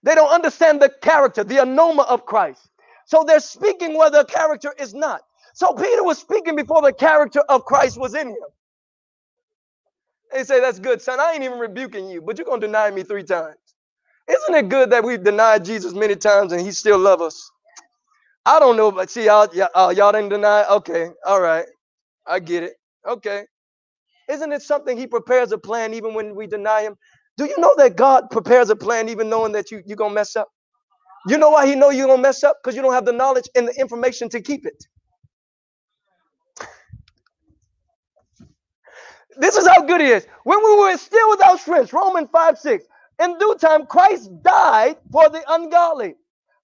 They don't understand the character, the anoma of Christ. So they're speaking where the character is not. So Peter was speaking before the character of Christ was in him. They say, That's good, son. I ain't even rebuking you, but you're going to deny me three times. Isn't it good that we've denied Jesus many times and he still loves us? I don't know, but see, y'all, y'all, uh, y'all didn't deny. Okay, all right, I get it. Okay, isn't it something He prepares a plan even when we deny Him? Do you know that God prepares a plan even knowing that you you're gonna mess up? You know why He know you're gonna mess up? Because you don't have the knowledge and the information to keep it. This is how good He is. When we were still without strength, Romans 5 6. In due time, Christ died for the ungodly.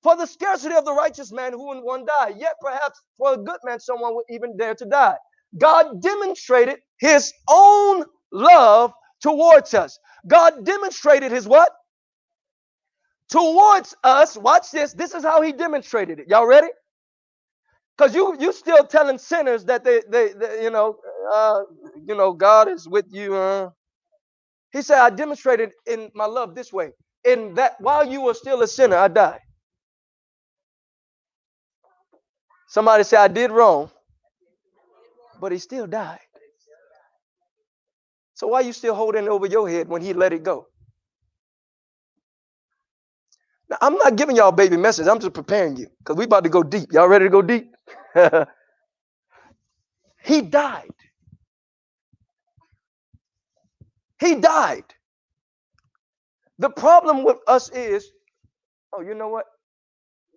For the scarcity of the righteous man who in one die, yet perhaps for a good man someone would even dare to die. God demonstrated his own love towards us. God demonstrated his what? Towards us. Watch this. This is how he demonstrated it. Y'all ready? Because you you still telling sinners that they they, they you know uh, you know God is with you. Uh. He said, I demonstrated in my love this way. In that while you were still a sinner, I died. Somebody said, I did wrong, but he still died. So why are you still holding over your head when he let it go? Now, I'm not giving y'all baby message. I'm just preparing you because we about to go deep. Y'all ready to go deep? he died. He died. The problem with us is, oh, you know what?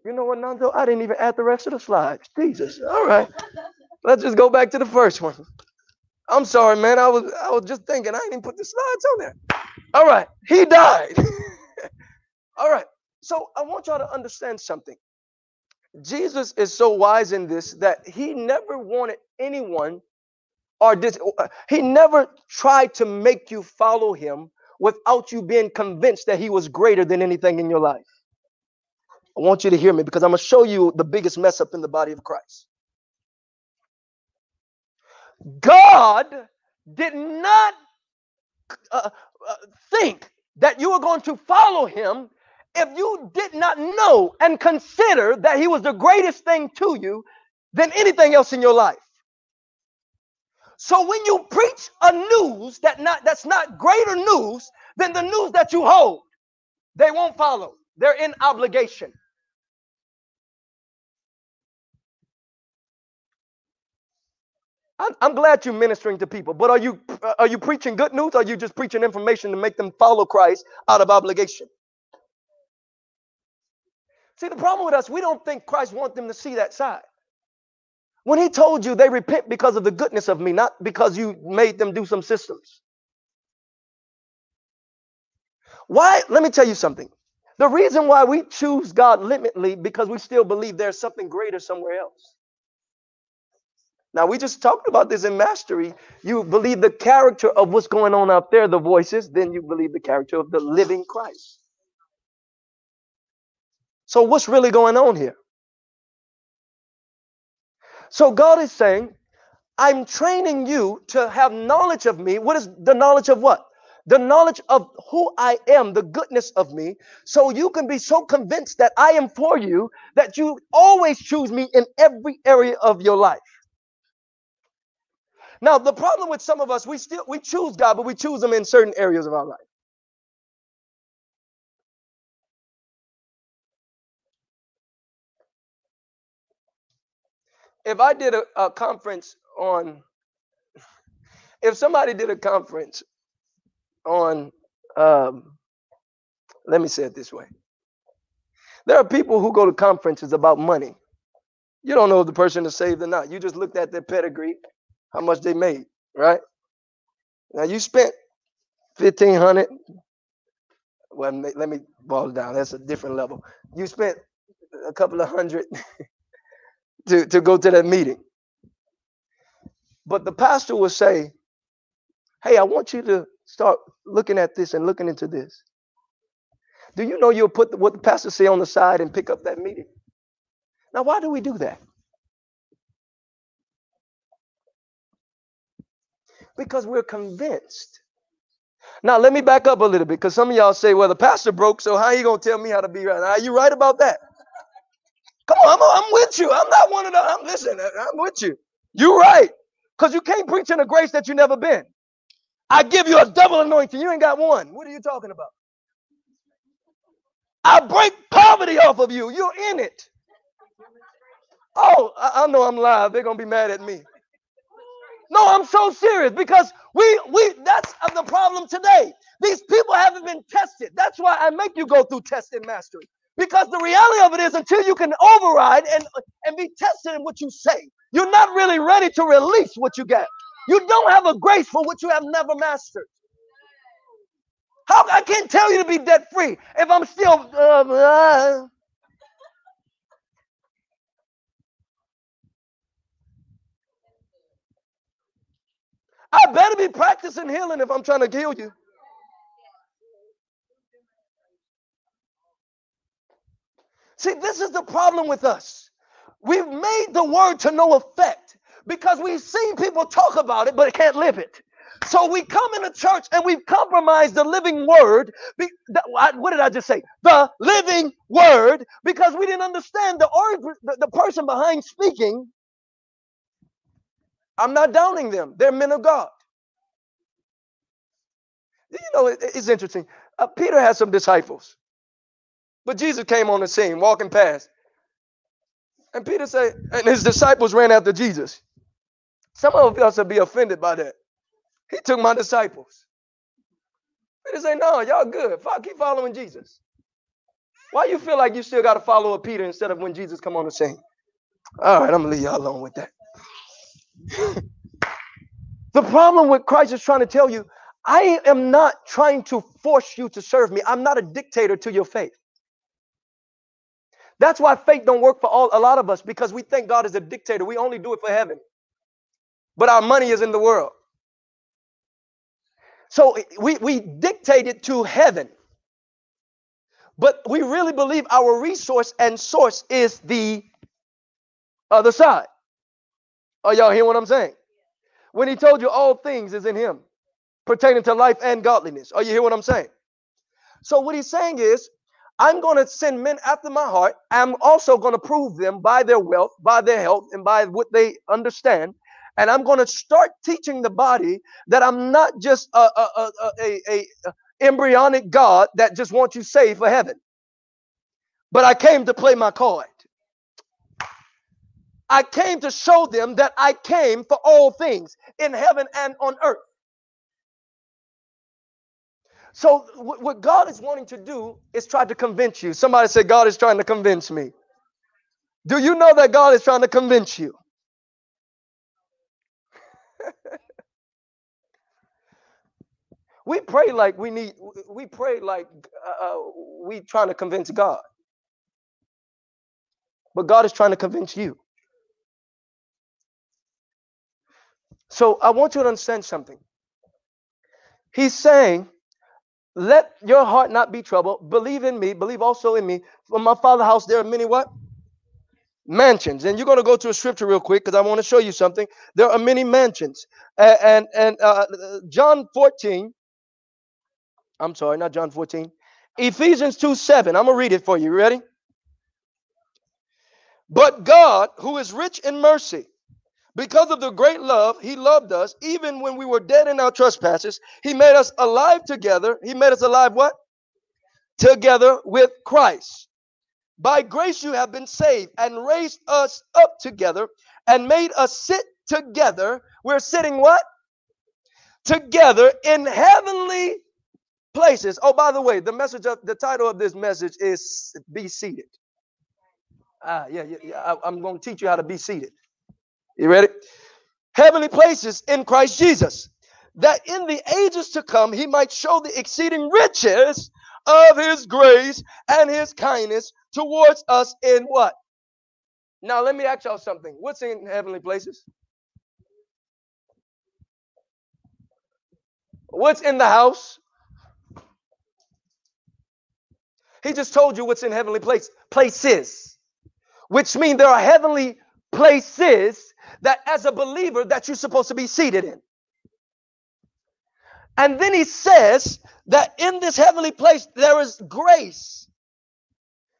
You know what, Nando? I didn't even add the rest of the slides. Jesus. All right. Let's just go back to the first one. I'm sorry, man. I was I was just thinking I didn't even put the slides on there. All right. He died. All right. So I want y'all to understand something. Jesus is so wise in this that he never wanted anyone or did he never tried to make you follow him without you being convinced that he was greater than anything in your life. I want you to hear me because I'm going to show you the biggest mess up in the body of Christ. God did not uh, uh, think that you were going to follow him if you did not know and consider that he was the greatest thing to you than anything else in your life. So when you preach a news that not that's not greater news than the news that you hold, they won't follow. They're in obligation. I'm glad you're ministering to people, but are you are you preaching good news? Or are you just preaching information to make them follow Christ out of obligation? See, the problem with us, we don't think Christ wants them to see that side. When he told you they repent because of the goodness of me, not because you made them do some systems. Why? Let me tell you something. The reason why we choose God limitly because we still believe there's something greater somewhere else. Now, we just talked about this in mastery. You believe the character of what's going on out there, the voices, then you believe the character of the living Christ. So, what's really going on here? So, God is saying, I'm training you to have knowledge of me. What is the knowledge of what? The knowledge of who I am, the goodness of me, so you can be so convinced that I am for you that you always choose me in every area of your life. Now, the problem with some of us, we still we choose God, but we choose him in certain areas of our life. If I did a, a conference on if somebody did a conference on um, let me say it this way. There are people who go to conferences about money. You don't know if the person is saved or not. You just looked at their pedigree how much they made, right? Now you spent fifteen hundred. Well, let me ball it down. That's a different level. You spent a couple of hundred to, to go to that meeting. But the pastor will say, Hey, I want you to start looking at this and looking into this. Do you know you'll put what the pastor say on the side and pick up that meeting? Now, why do we do that? Because we're convinced. Now, let me back up a little bit because some of y'all say, well, the pastor broke, so how you going to tell me how to be right? Are you right about that? Come on, I'm, I'm with you. I'm not one of the, I'm, listen, I'm with you. You're right. Because you can't preach in a grace that you never been. I give you a double anointing. You ain't got one. What are you talking about? I break poverty off of you. You're in it. Oh, I, I know I'm live. They're to be mad at me. No, I'm so serious because we we that's the problem today. These people haven't been tested. That's why I make you go through test and mastery. Because the reality of it is until you can override and, and be tested in what you say, you're not really ready to release what you get. You don't have a grace for what you have never mastered. How I can't tell you to be debt free if I'm still uh, uh, I better be practicing healing if I'm trying to heal you. See, this is the problem with us. We've made the word to no effect because we've seen people talk about it, but can't live it. So we come in into church and we've compromised the living word. What did I just say? The living word, because we didn't understand the, the person behind speaking I'm not downing them. They're men of God. You know, it's interesting. Uh, Peter had some disciples, but Jesus came on the scene, walking past. And Peter said, and his disciples ran after Jesus. Some of us would be offended by that. He took my disciples. Peter said, No, y'all good. Keep following Jesus. Why you feel like you still got to follow a Peter instead of when Jesus come on the scene? All right, I'm gonna leave y'all alone with that. the problem with Christ is trying to tell you, I am not trying to force you to serve me. I'm not a dictator to your faith. That's why faith don't work for all a lot of us because we think God is a dictator. We only do it for heaven. But our money is in the world. So eh, we, we dictate it to heaven. But we really believe our resource and source is the other side. Are y'all hear what I'm saying? When he told you all things is in him pertaining to life and godliness. Are you hear what I'm saying? So what he's saying is, I'm going to send men after my heart. I'm also going to prove them by their wealth, by their health, and by what they understand. And I'm going to start teaching the body that I'm not just a, a, a, a, embryonic God that just wants you saved for heaven. But I came to play my card. I came to show them that I came for all things in heaven and on earth. So, what God is wanting to do is try to convince you. Somebody said, God is trying to convince me. Do you know that God is trying to convince you? We pray like we need. We pray like uh, uh, we trying to convince God, but God is trying to convince you. So I want you to understand something. He's saying, "Let your heart not be troubled. Believe in me. Believe also in me. From my Father's house there are many what mansions." And you're going to go to a scripture real quick because I want to show you something. There are many mansions, and and, and uh, John 14 I'm sorry, not John 14. Ephesians 2 7. I'm going to read it for you. Ready? But God, who is rich in mercy, because of the great love he loved us, even when we were dead in our trespasses, he made us alive together. He made us alive what? Together with Christ. By grace you have been saved and raised us up together and made us sit together. We're sitting what? Together in heavenly places. Oh, by the way, the message of the title of this message is "Be Seated." Ah, yeah, yeah, yeah. I, I'm going to teach you how to be seated. You ready? Heavenly places in Christ Jesus, that in the ages to come he might show the exceeding riches of his grace and his kindness towards us in what? Now, let me ask y'all something. What's in heavenly places? What's in the house? He just told you what's in heavenly place places, which mean there are heavenly places that as a believer that you're supposed to be seated in. And then he says that in this heavenly place there is grace.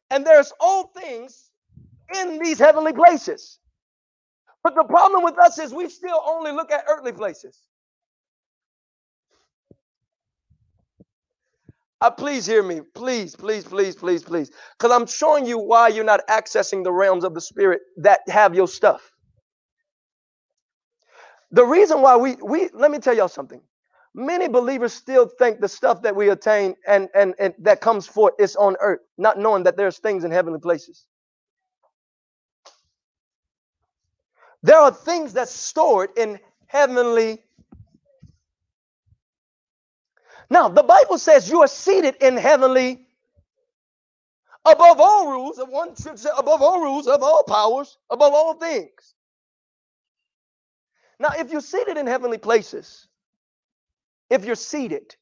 And there's all things in these heavenly places. But the problem with us is we still only look at earthly places. Uh, please hear me. Please, please, please, please, please. Because I'm showing you why you're not accessing the realms of the spirit that have your stuff. The reason why we we let me tell y'all something. Many believers still think the stuff that we attain and, and, and that comes forth is on earth, not knowing that there's things in heavenly places. There are things that's stored in heavenly Now, the Bible says you are seated in heavenly above all rules of one above all rules of all powers above all things now if you're seated in heavenly places if you're seated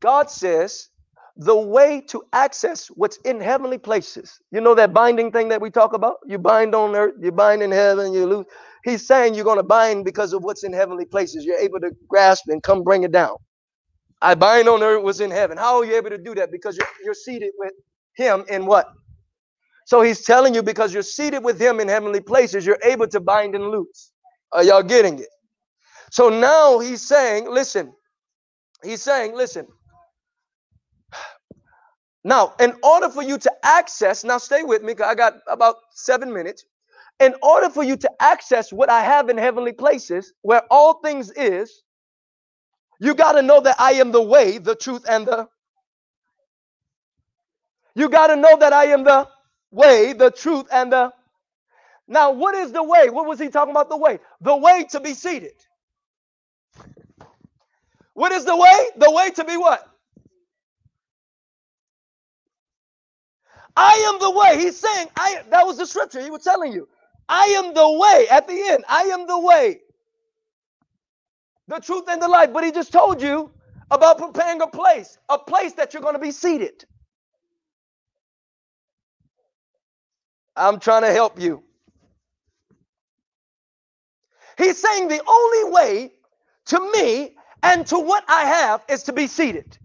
god says the way to access what's in heavenly places you know that binding thing that we talk about you bind on earth you bind in heaven you lose He's saying you're going to bind because of what's in heavenly places. You're able to grasp and come bring it down. I bind on earth what's in heaven. How are you able to do that? Because you're, you're seated with him in what? So he's telling you because you're seated with him in heavenly places, you're able to bind and loose. Are y'all getting it? So now he's saying, listen, he's saying, listen. Now, in order for you to access, now stay with me, I got about seven minutes in order for you to access what I have in heavenly places, where all things is, you got to know that I am the way, the truth, and the. You got to know that I am the way, the truth, and the. Now, what is the way? What was he talking about? The way. The way to be seated. What is the way? The way to be what? I am the way. He's saying, I that was the scripture he was telling you. I am the way at the end. I am the way, the truth, and the life. But he just told you about preparing a place, a place that you're going to be seated. I'm trying to help you. He's saying the only way to me and to what I have is to be seated.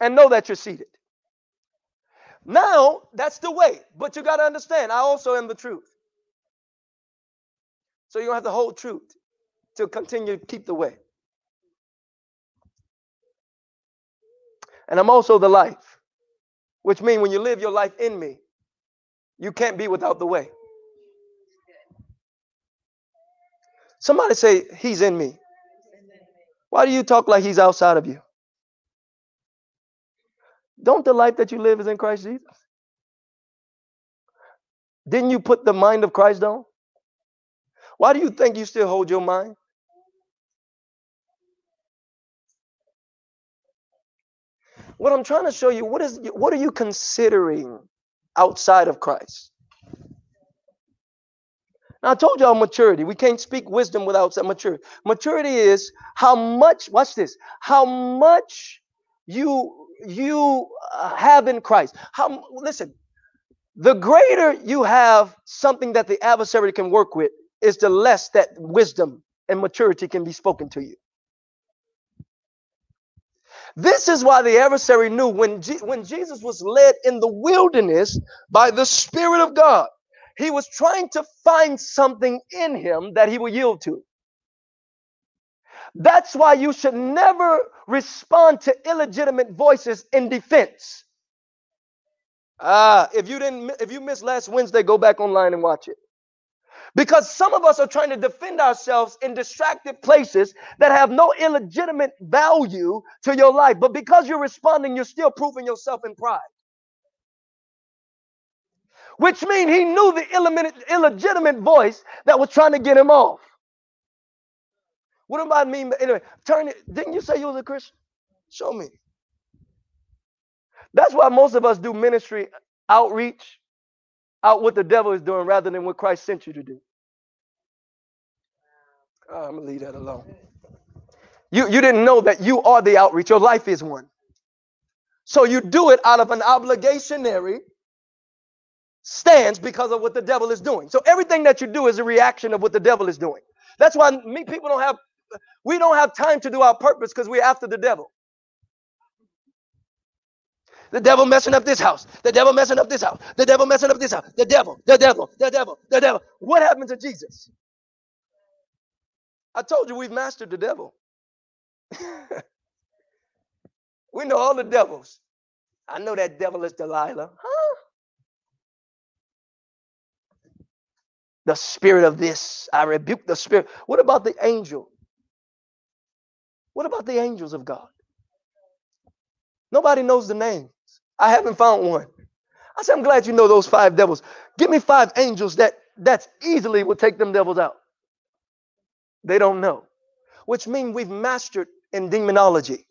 And know that you're seated. Now, that's the way. But you got to understand, I also am the truth. So you don't have to hold truth to continue to keep the way. And I'm also the life, which means when you live your life in me, you can't be without the way. Somebody say, He's in me. Why do you talk like He's outside of you? Don't the life that you live is in Christ Jesus? Didn't you put the mind of Christ on? Why do you think you still hold your mind? What I'm trying to show you, what is what are you considering outside of Christ? Now I told y'all maturity. We can't speak wisdom without maturity. Maturity is how much, watch this, how much you you uh, have in Christ. How listen, the greater you have something that the adversary can work with, is the less that wisdom and maturity can be spoken to you. This is why the adversary knew when, when Jesus was led in the wilderness by the Spirit of God, he was trying to find something in him that he would yield to. That's why you should never respond to illegitimate voices in defense. Ah, if you didn't, if you missed last Wednesday, go back online and watch it. Because some of us are trying to defend ourselves in distracted places that have no illegitimate value to your life. But because you're responding, you're still proving yourself in pride. Which means he knew the illegitimate voice that was trying to get him off. What do I mean? Anyway, turn it. Didn't you say you was a Christian? Show me. That's why most of us do ministry outreach out what the devil is doing rather than what Christ sent you to do. Ah, oh, I'm gonna leave that alone. You you didn't know that you are the outreach. Your life is one. So you do it out of an obligationary stance because of what the devil is doing. So everything that you do is a reaction of what the devil is doing. That's why me people don't have we don't have time to do our purpose because we're after the devil. The devil messing up this house. The devil messing up this house. The devil messing up this house. The devil, the devil, the devil, the devil. What happened to Jesus? I told you we've mastered the devil. we know all the devils. I know that devil is Delilah. Huh? The spirit of this, I rebuke the spirit. What about the angel? What about the angels of God? Nobody knows the names. I haven't found one. I said, I'm glad you know those five devils. Give me five angels that that's easily will take them devils out. They don't know, which means we've mastered in demonology.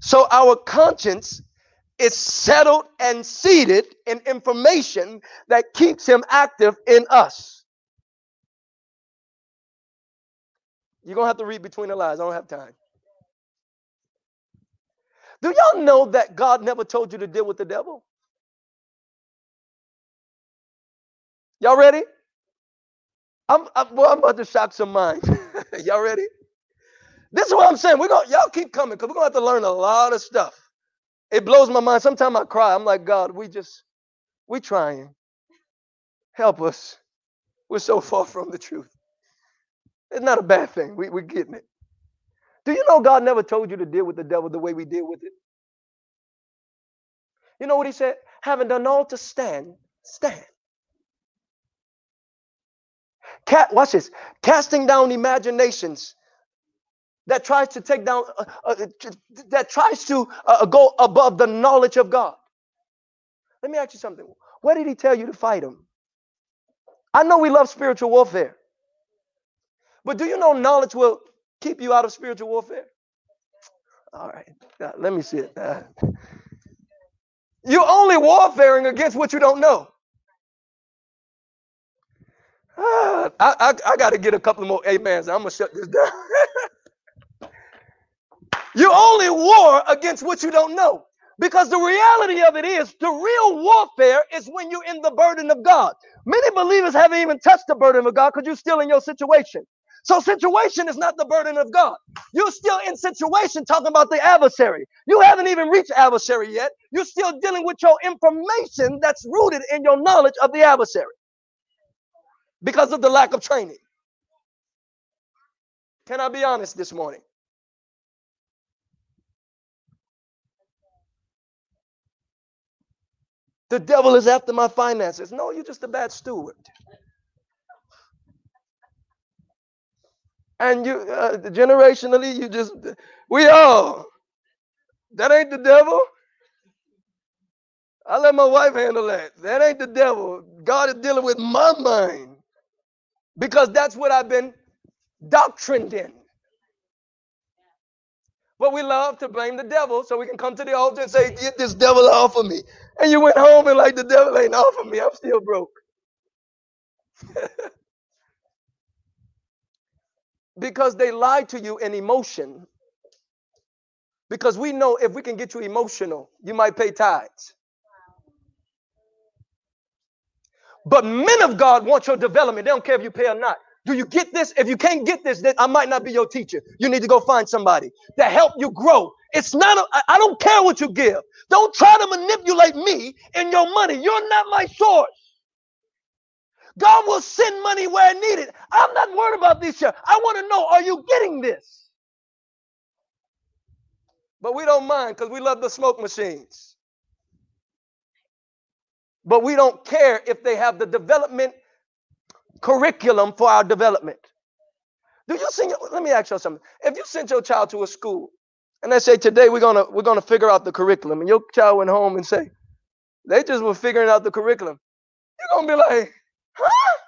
So our conscience is settled and seated in information that keeps him active in us. You're going to have to read between the lines. I don't have time. Do y'all know that God never told you to deal with the devil? Y'all ready? I'm, I'm, well, I'm about to shock some minds. y'all ready? This is what I'm saying. We're gonna y'all keep coming because we're gonna have to learn a lot of stuff. It blows my mind. Sometimes I cry. I'm like, God, we just we trying. Help us. We're so far from the truth. It's not a bad thing. We, we're getting it. Do you know God never told you to deal with the devil the way we deal with it? You know what he said? Having done all to stand, stand. Cat, watch this. Casting down imaginations that tries to take down, uh, uh, that tries to uh, go above the knowledge of God. Let me ask you something. What did he tell you to fight him? I know we love spiritual warfare, but do you know knowledge will keep you out of spiritual warfare? All right, uh, let me see it. Uh, you're only warfaring against what you don't know. Uh, I, I, I got to get a couple more amens. I'm going to shut this down. you only war against what you don't know. Because the reality of it is, the real warfare is when you're in the burden of God. Many believers haven't even touched the burden of God because you're still in your situation. So situation is not the burden of God. You're still in situation talking about the adversary. You haven't even reached adversary yet. You're still dealing with your information that's rooted in your knowledge of the adversary because of the lack of training. Can I be honest this morning? The devil is after my finances. No, you're just a bad steward. and you uh, generationally you just we all that ain't the devil i let my wife handle that that ain't the devil god is dealing with my mind because that's what I've been doctrined in. But we love to blame the devil so we can come to the altar and say, Get this devil off of me. And you went home and like the devil ain't off of me. I'm still broke. because they lied to you in emotion. Because we know if we can get you emotional, you might pay tithes. But men of God want your development. They don't care if you pay or not. Do you get this? If you can't get this, then I might not be your teacher. You need to go find somebody to help you grow. It's not, I don't care what you give. Don't try to manipulate me and your money. You're not my source. God will send money where needed. I'm not worried about this here. I want to know are you getting this? But we don't mind because we love the smoke machines. But we don't care if they have the development curriculum for our development. Do you send your, let me ask you something. If you sent your child to a school and they say today we're gonna we're gonna figure out the curriculum, and your child went home and say, they just were figuring out the curriculum, you're gonna be like, huh?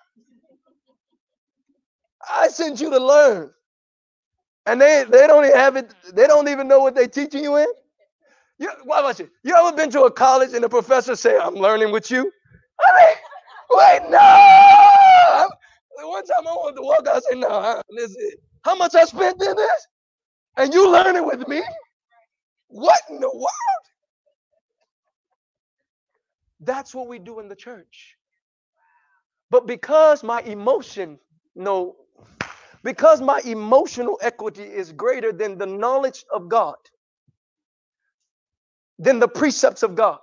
I sent you to learn. And they they don't even have it, they don't even know what they're teaching you in. You, why was it? You ever been to a college and the professor say, I'm learning with you? I mean, wait, no. One time I wanted to walk out, I said, no, this is how much I spent in this? And you learning with me? What in the world? That's what we do in the church. But because my emotion, no, because my emotional equity is greater than the knowledge of God, than the precepts of God.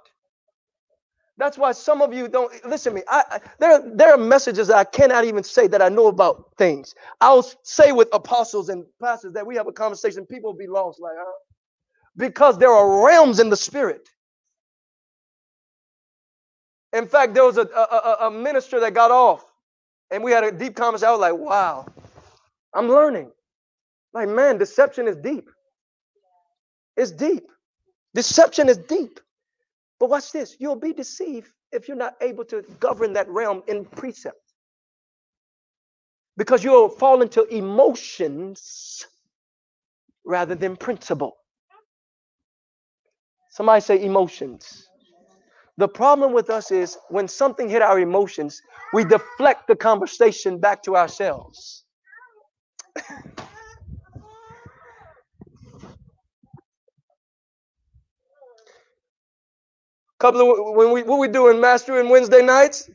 That's why some of you don't listen to me. I, I, there, there are messages that I cannot even say that I know about things. I'll say with apostles and pastors that we have a conversation, people will be lost, like, huh? Because there are realms in the spirit. In fact, there was a, a, a minister that got off, and we had a deep conversation. I was like, wow, I'm learning. Like, man, deception is deep. It's deep. Deception is deep. But watch this you'll be deceived if you're not able to govern that realm in precept. Because you'll fall into emotions rather than principle. Somebody say emotions. The problem with us is when something hit our emotions, we deflect the conversation back to ourselves. couple of when we what we doing mastering Wednesday nights.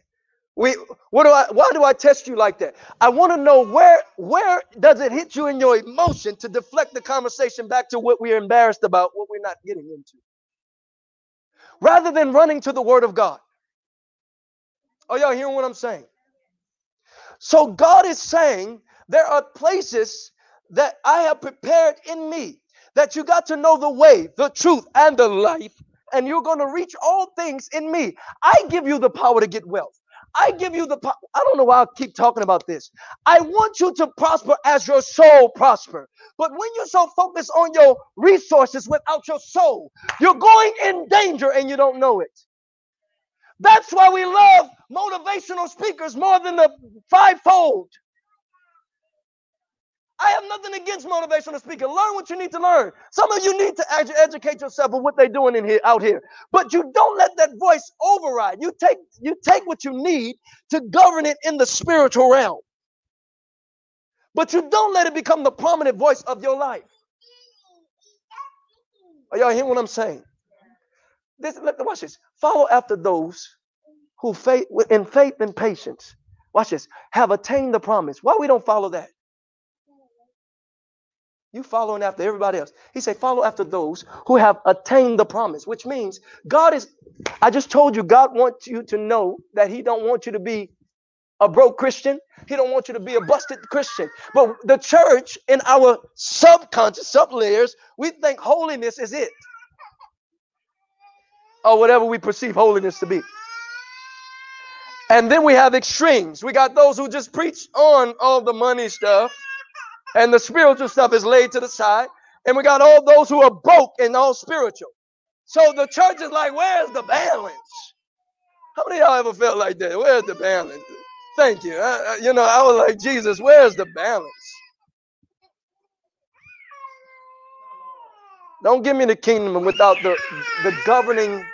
We what do I why do I test you like that? I want to know where where does it hit you in your emotion to deflect the conversation back to what we're embarrassed about, what we're not getting into. Rather than running to the word of God. Are y'all hearing what I'm saying? So God is saying there are places that I have prepared in me that you got to know the way, the truth, and the life and you're going to reach all things in me. I give you the power to get wealth. I give you the. I don't know why I keep talking about this. I want you to prosper as your soul prosper. But when you're so focused on your resources without your soul, you're going in danger and you don't know it. That's why we love motivational speakers more than the fivefold. I have nothing against motivational speaker. Learn what you need to learn. Some of you need to edu- educate yourself on what they're doing in here out here. But you don't let that voice override. You take you take what you need to govern it in the spiritual realm. But you don't let it become the prominent voice of your life. Are y'all hearing what I'm saying? This, let, watch this. Follow after those who faith in faith and patience. Watch this. Have attained the promise. Why we don't follow that? You following after everybody else. He said, follow after those who have attained the promise, which means God is, I just told you, God wants you to know that He don't want you to be a broke Christian. He don't want you to be a busted Christian. But the church in our subconscious, sub layers, we think holiness is it. Or whatever we perceive holiness to be. And then we have extremes. We got those who just preach on all the money stuff and the spiritual stuff is laid to the side. And we got all those who are broke and all spiritual. So the church is like, where's the balance? How many of y'all ever felt like that? Where's the balance? Thank you. Uh, you know, I was like, Jesus, where's the balance? Don't give me the kingdom without the, the governing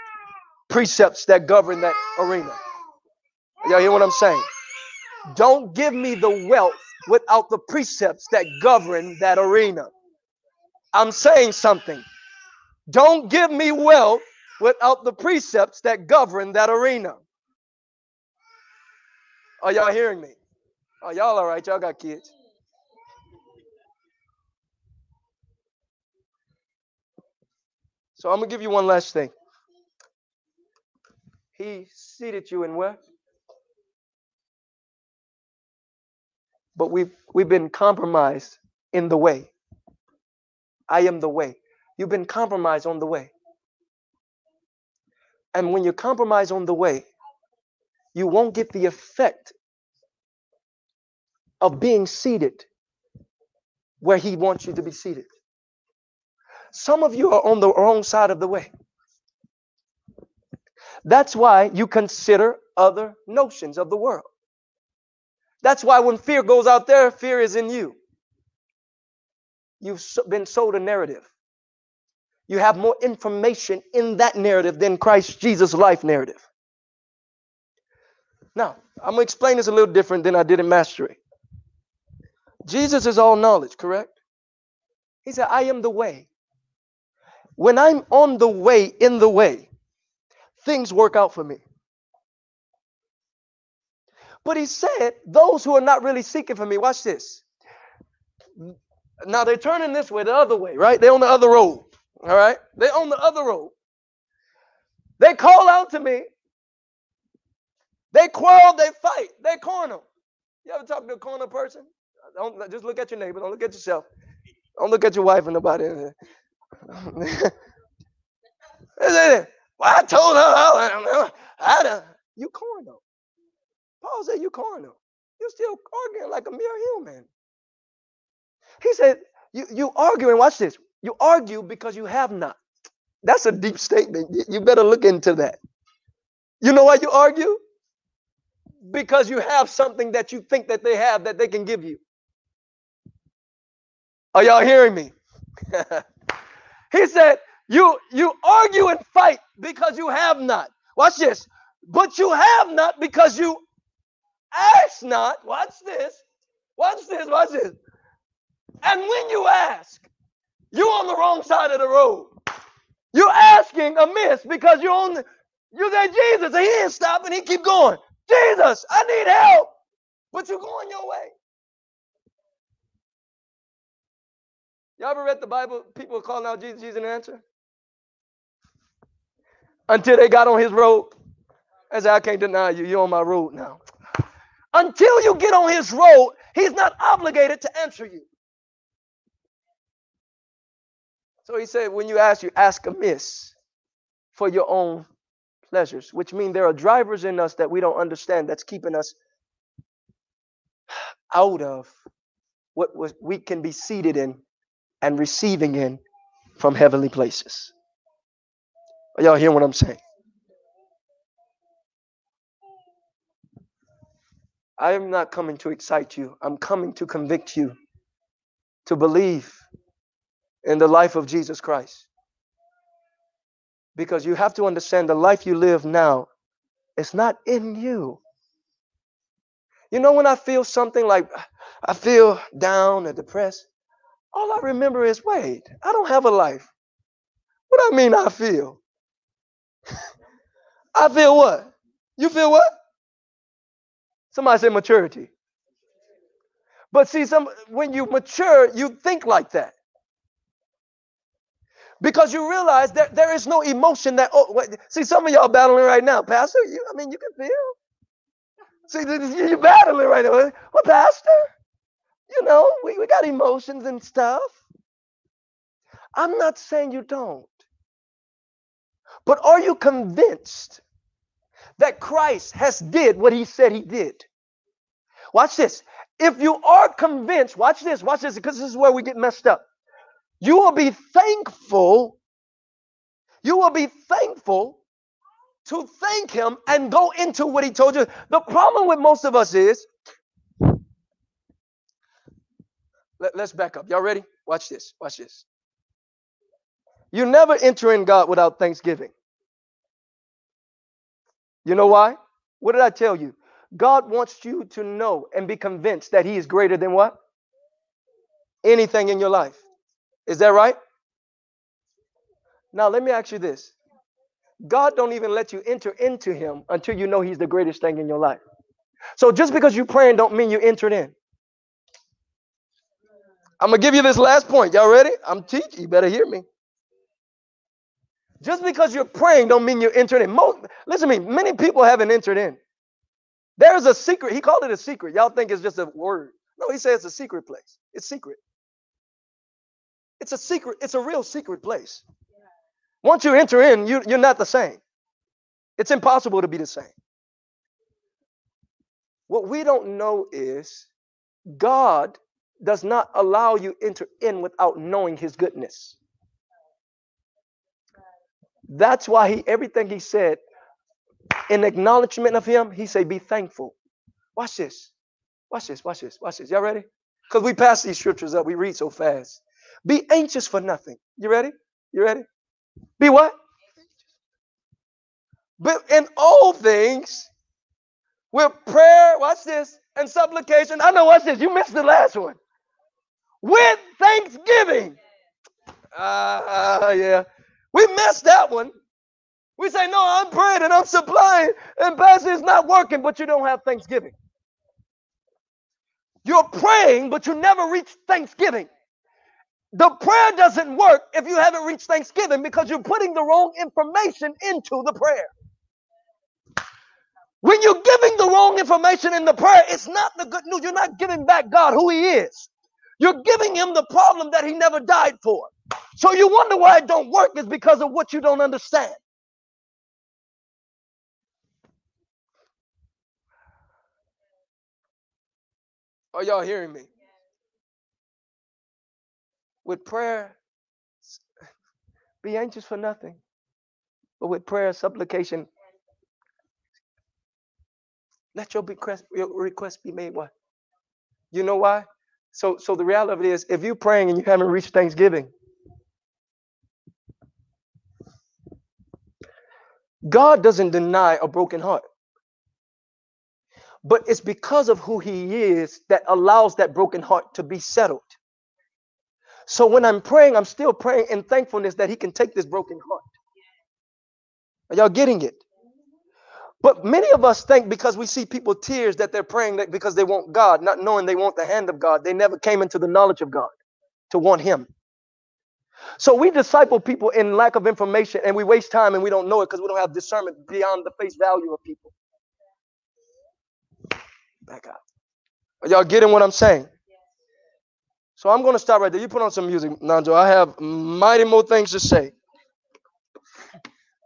precepts that govern that arena. Y'all hear what I'm saying? Don't give me the wealth without the precepts that govern that arena. I'm saying something. Don't give me wealth without the precepts that govern that arena. Are y'all hearing me? Are y'all all right? Y'all got kids. So I'm gonna give you one last thing. He seated you in where? But we've we've been compromised in the way. I am the way. You've been compromised on the way. And when you compromise on the way, you won't get the effect of being seated where he wants you to be seated. Some of you are on the wrong side of the way. That's why you consider other notions of the world. That's why when fear goes out there, fear is in you. You've been sold a narrative. You have more information in that narrative than Christ Jesus' life narrative. Now, I'm going to explain this a little different than I did in Mastery. Jesus is all knowledge, correct? He said, I am the way. When I'm on the way, in the way, things work out for me. But he said, those who are not really seeking for me, watch this. Now they're turning this way, the other way, right? They're on the other road. All right? They're on the other road. They call out to me. They quarrel, they fight, they corner. You ever talk to a corner person? Don't just look at your neighbor, don't look at yourself. Don't look at your wife and nobody. well, I told her I, I, I, you corner. Paul said You carnal. You're still arguing like a mere human. He said, you, you arguing, watch this. You argue because you have not. That's a deep statement. You better look into that. You know why you argue? Because you have something that you think that they have that they can give you. Are y'all hearing me? he said, you you argue and fight because you have not. Watch this. But you have not because you ask not. Watch this. Watch this. Watch this. And when you ask, you're on the wrong side of the road. You're asking amiss because you're on the, you say Jesus, and he ain't stopping, he keep going. Jesus, I need help. But you're going your way. Y'all ever read the Bible? People calling out Jesus, Jesus an answer? Until they got on his road. I said, I can't deny you. You're on my road now. Until you get on his road, he's not obligated to answer you. So he said, when you ask, you ask amiss for your own pleasures, which means there are drivers in us that we don't understand that's keeping us out of what we can be seated in and receiving in from heavenly places. Are y'all hearing what I'm saying? I am not coming to excite you. I'm coming to convict you to believe in the life of Jesus Christ. Because you have to understand the life you live now is not in you. You know, when I feel something like I feel down and depressed, all I remember is wait, I don't have a life. What do I mean, I feel? I feel what? You feel what? Somebody say maturity. But see, some when you mature, you think like that. Because you realize that there is no emotion that oh wait, see some of y'all battling right now. Pastor you i mean you can feel. See you're battling right now. Well pastor you know we, we got emotions and stuff. I'm not saying you don't. But are you convinced that christ has did what he said he did watch this if you are convinced watch this watch this because this is where we get messed up you will be thankful. You will be thankful to thank him and go into what he told you. The problem with most of us is let, us back up. Y'all ready? Watch this. Watch this. You never enter in God without thanksgiving. You know why? What did I tell you? God wants you to know and be convinced that He is greater than what? Anything in your life. Is that right? Now let me ask you this. God don't even let you enter into him until you know he's the greatest thing in your life. So just because you're praying don't mean you entered in. I'm gonna give you this last point. Y'all ready? I'm teaching. You better hear me. Just because you're praying don't mean you're entering in. Most, listen to me. Many people haven't entered in. There's a secret. He called it a secret. Y'all think it's just a word. No, he says it's a secret place. It's secret. It's a secret. It's a real secret place. Once you enter in, you, you're not the same. It's impossible to be the same. What we don't know is God does not allow you enter in without knowing his goodness. That's why he everything he said in acknowledgement of him, he said, be thankful. Watch this. Watch this. Watch this. Watch this. Y'all ready? Because we pass these scriptures up. We read so fast. Be anxious for nothing. You ready? You ready? Be what? But in all things, with prayer, watch this, and supplication. I know, watch this. You missed the last one. With thanksgiving. Ah, uh, yeah. We missed that one. We say, no, I'm praying and I'm supplying, and Pastor is not working, but you don't have thanksgiving. You're praying, but you never reach thanksgiving. The prayer doesn't work if you haven't reached Thanksgiving because you're putting the wrong information into the prayer. When you're giving the wrong information in the prayer, it's not the good news. You're not giving back God who He is. You're giving Him the problem that He never died for. So you wonder why it don't work is because of what you don't understand. Are y'all hearing me? With prayer, be anxious for nothing. But with prayer, supplication, let your request, your request be made what? You know why? So so the reality is if you're praying and you haven't reached Thanksgiving, God doesn't deny a broken heart. But it's because of who he is that allows that broken heart to be settled. So when I'm praying, I'm still praying in thankfulness that He can take this broken heart. Are y'all getting it? But many of us think because we see people tears that they're praying that because they want God, not knowing they want the hand of God. They never came into the knowledge of God to want Him. So we disciple people in lack of information and we waste time and we don't know it because we don't have discernment beyond the face value of people. Back up. Are y'all getting what I'm saying? So I'm going to stop right there. You put on some music, Nanjo. I have mighty more things to say.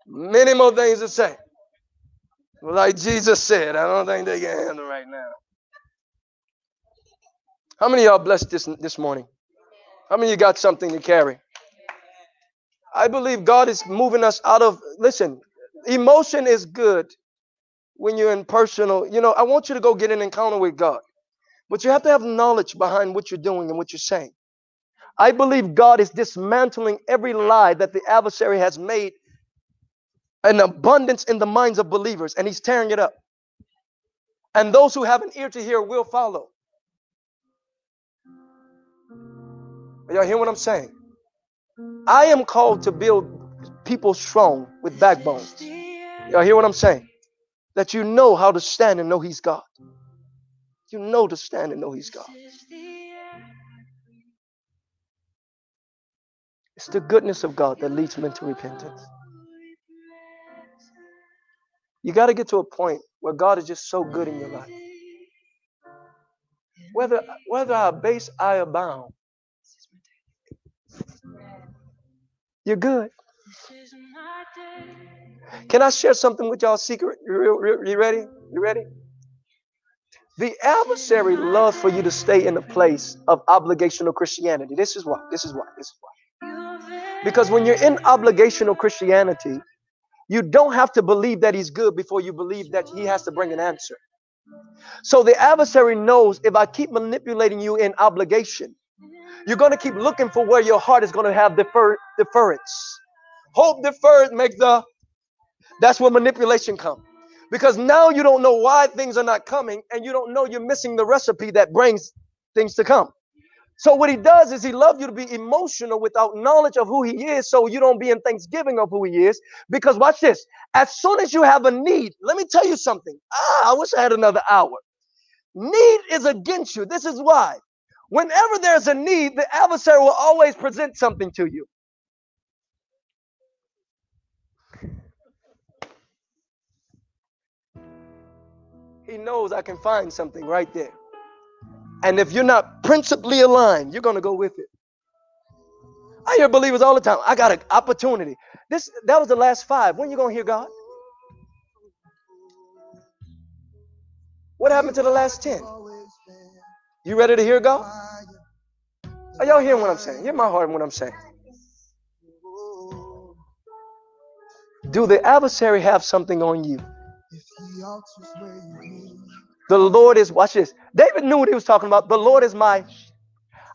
Many more things to say. Like Jesus said, I don't think they can handle right now. How many y'all blessed this this morning? How many you got something to carry? I believe God is moving us out of listen, emotion is good when you're in personal. You know, I want you to go get an encounter with God. But you have to have knowledge behind what you're doing and what you're saying. I believe God is dismantling every lie that the adversary has made an abundance in the minds of believers, and he's tearing it up. And those who have an ear to hear will follow. Y'all hear what I'm saying? I am called to build people strong with backbones. Y'all hear what I'm saying? That you know how to stand and know He's God. You know to stand and know He's God. It's the goodness of God that leads men to repentance. You got to get to a point where God is just so good in your life. Whether whether I base I abound, you're good. Can I share something with y'all secret? You, you ready? You ready? The adversary loves for you to stay in the place of obligational Christianity. This is why. This is why. This is why. Because when you're in obligational Christianity, You don't have to believe that he's good before you believe that he has to bring an answer. So the adversary knows if I keep manipulating you in obligation, you're going to keep looking for where your heart is going to have defer, deference. Hope deferred make the that's where manipulation comes. Because now you don't know why things are not coming, and you don't know you're missing the recipe that brings things to come. So what he does is he loves you to be emotional without knowledge of who he is, so you don't be in thanksgiving of who he is. Because watch this: as soon as you have a need, let me tell you something. Ah, I wish I had another hour. Need is against you. This is why. Whenever there's a need, the adversary will always present something to you. He knows I can find something right there. And if you're not principally aligned, you're going to go with it. I hear believers all the time. I got an opportunity. This that was the last five. When you going to hear God? What happened to the last 10? You ready to hear God? Are y'all hearing what I'm saying? Hear my heart what I'm saying. Do the adversary have something on you? The Lord is, watch this. David knew what he was talking about. The Lord is my,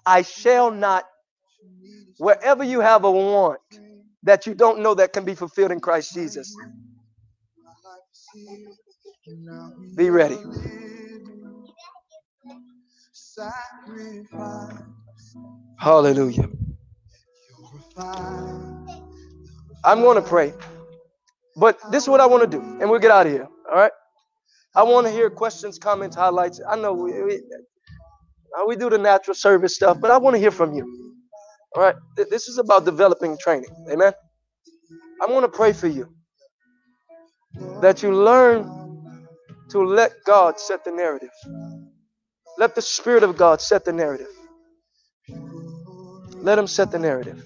I shall not, wherever you have a want that you don't know that can be fulfilled in Christ Jesus. Be ready. Hallelujah. I'm going to pray. But this is what I want to do, and we'll get out of here. All right. I want to hear questions, comments, highlights. I know we, we, we do the natural service stuff, but I want to hear from you. All right. This is about developing training. Amen. I want to pray for you that you learn to let God set the narrative. Let the Spirit of God set the narrative. Let Him set the narrative.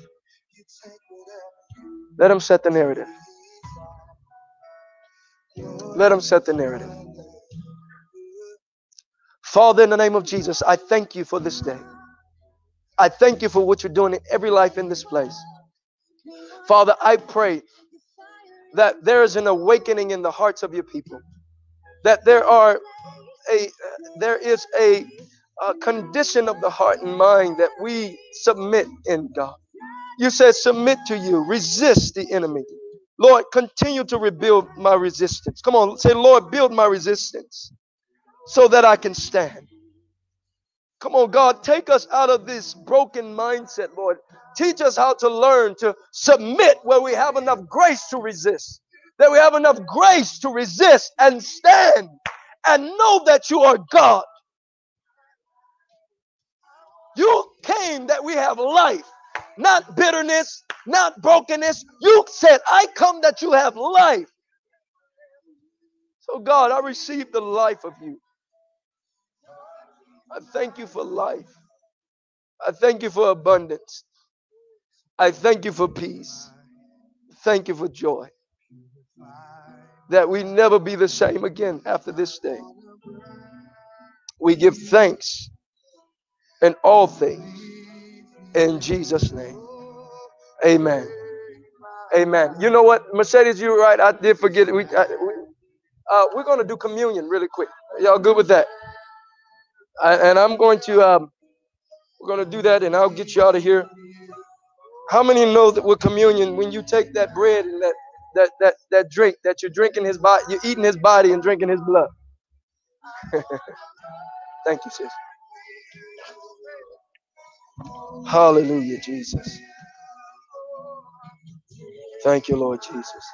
Let Him set the narrative. Let Him set the narrative. Father, in the name of Jesus, I thank you for this day. I thank you for what you're doing in every life in this place. Father, I pray that there is an awakening in the hearts of your people. That there are a there is a, a condition of the heart and mind that we submit in God. You said submit to you, resist the enemy. Lord, continue to rebuild my resistance. Come on, say, Lord, build my resistance so that I can stand. Come on, God, take us out of this broken mindset, Lord. Teach us how to learn to submit where we have enough grace to resist, that we have enough grace to resist and stand and know that you are God. You came that we have life, not bitterness, not brokenness. You said, I come that you have life. So, God, I receive the life of you. I thank you for life. I thank you for abundance. I thank you for peace. Thank you for joy. That we never be the same again after this day. We give thanks in all things in Jesus' name. Amen. Amen. You know what, Mercedes, you're right. I did forget it. We, I, we, uh, we're going to do communion really quick. Y'all good with that? I, and I'm going to um, we're going to do that, and I'll get you out of here. How many know that with communion, when you take that bread and that that that that drink, that you're drinking his body, you're eating his body and drinking his blood? Thank you, sis. Hallelujah, Jesus. Thank you, Lord Jesus.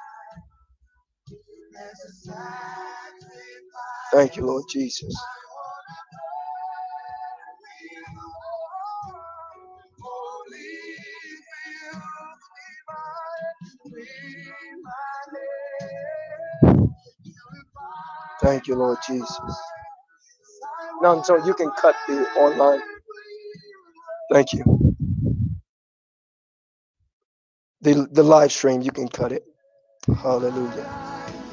Thank you, Lord Jesus. Thank you, Lord Jesus. No, so you can cut the online. Thank you. The, the live stream, you can cut it. Hallelujah.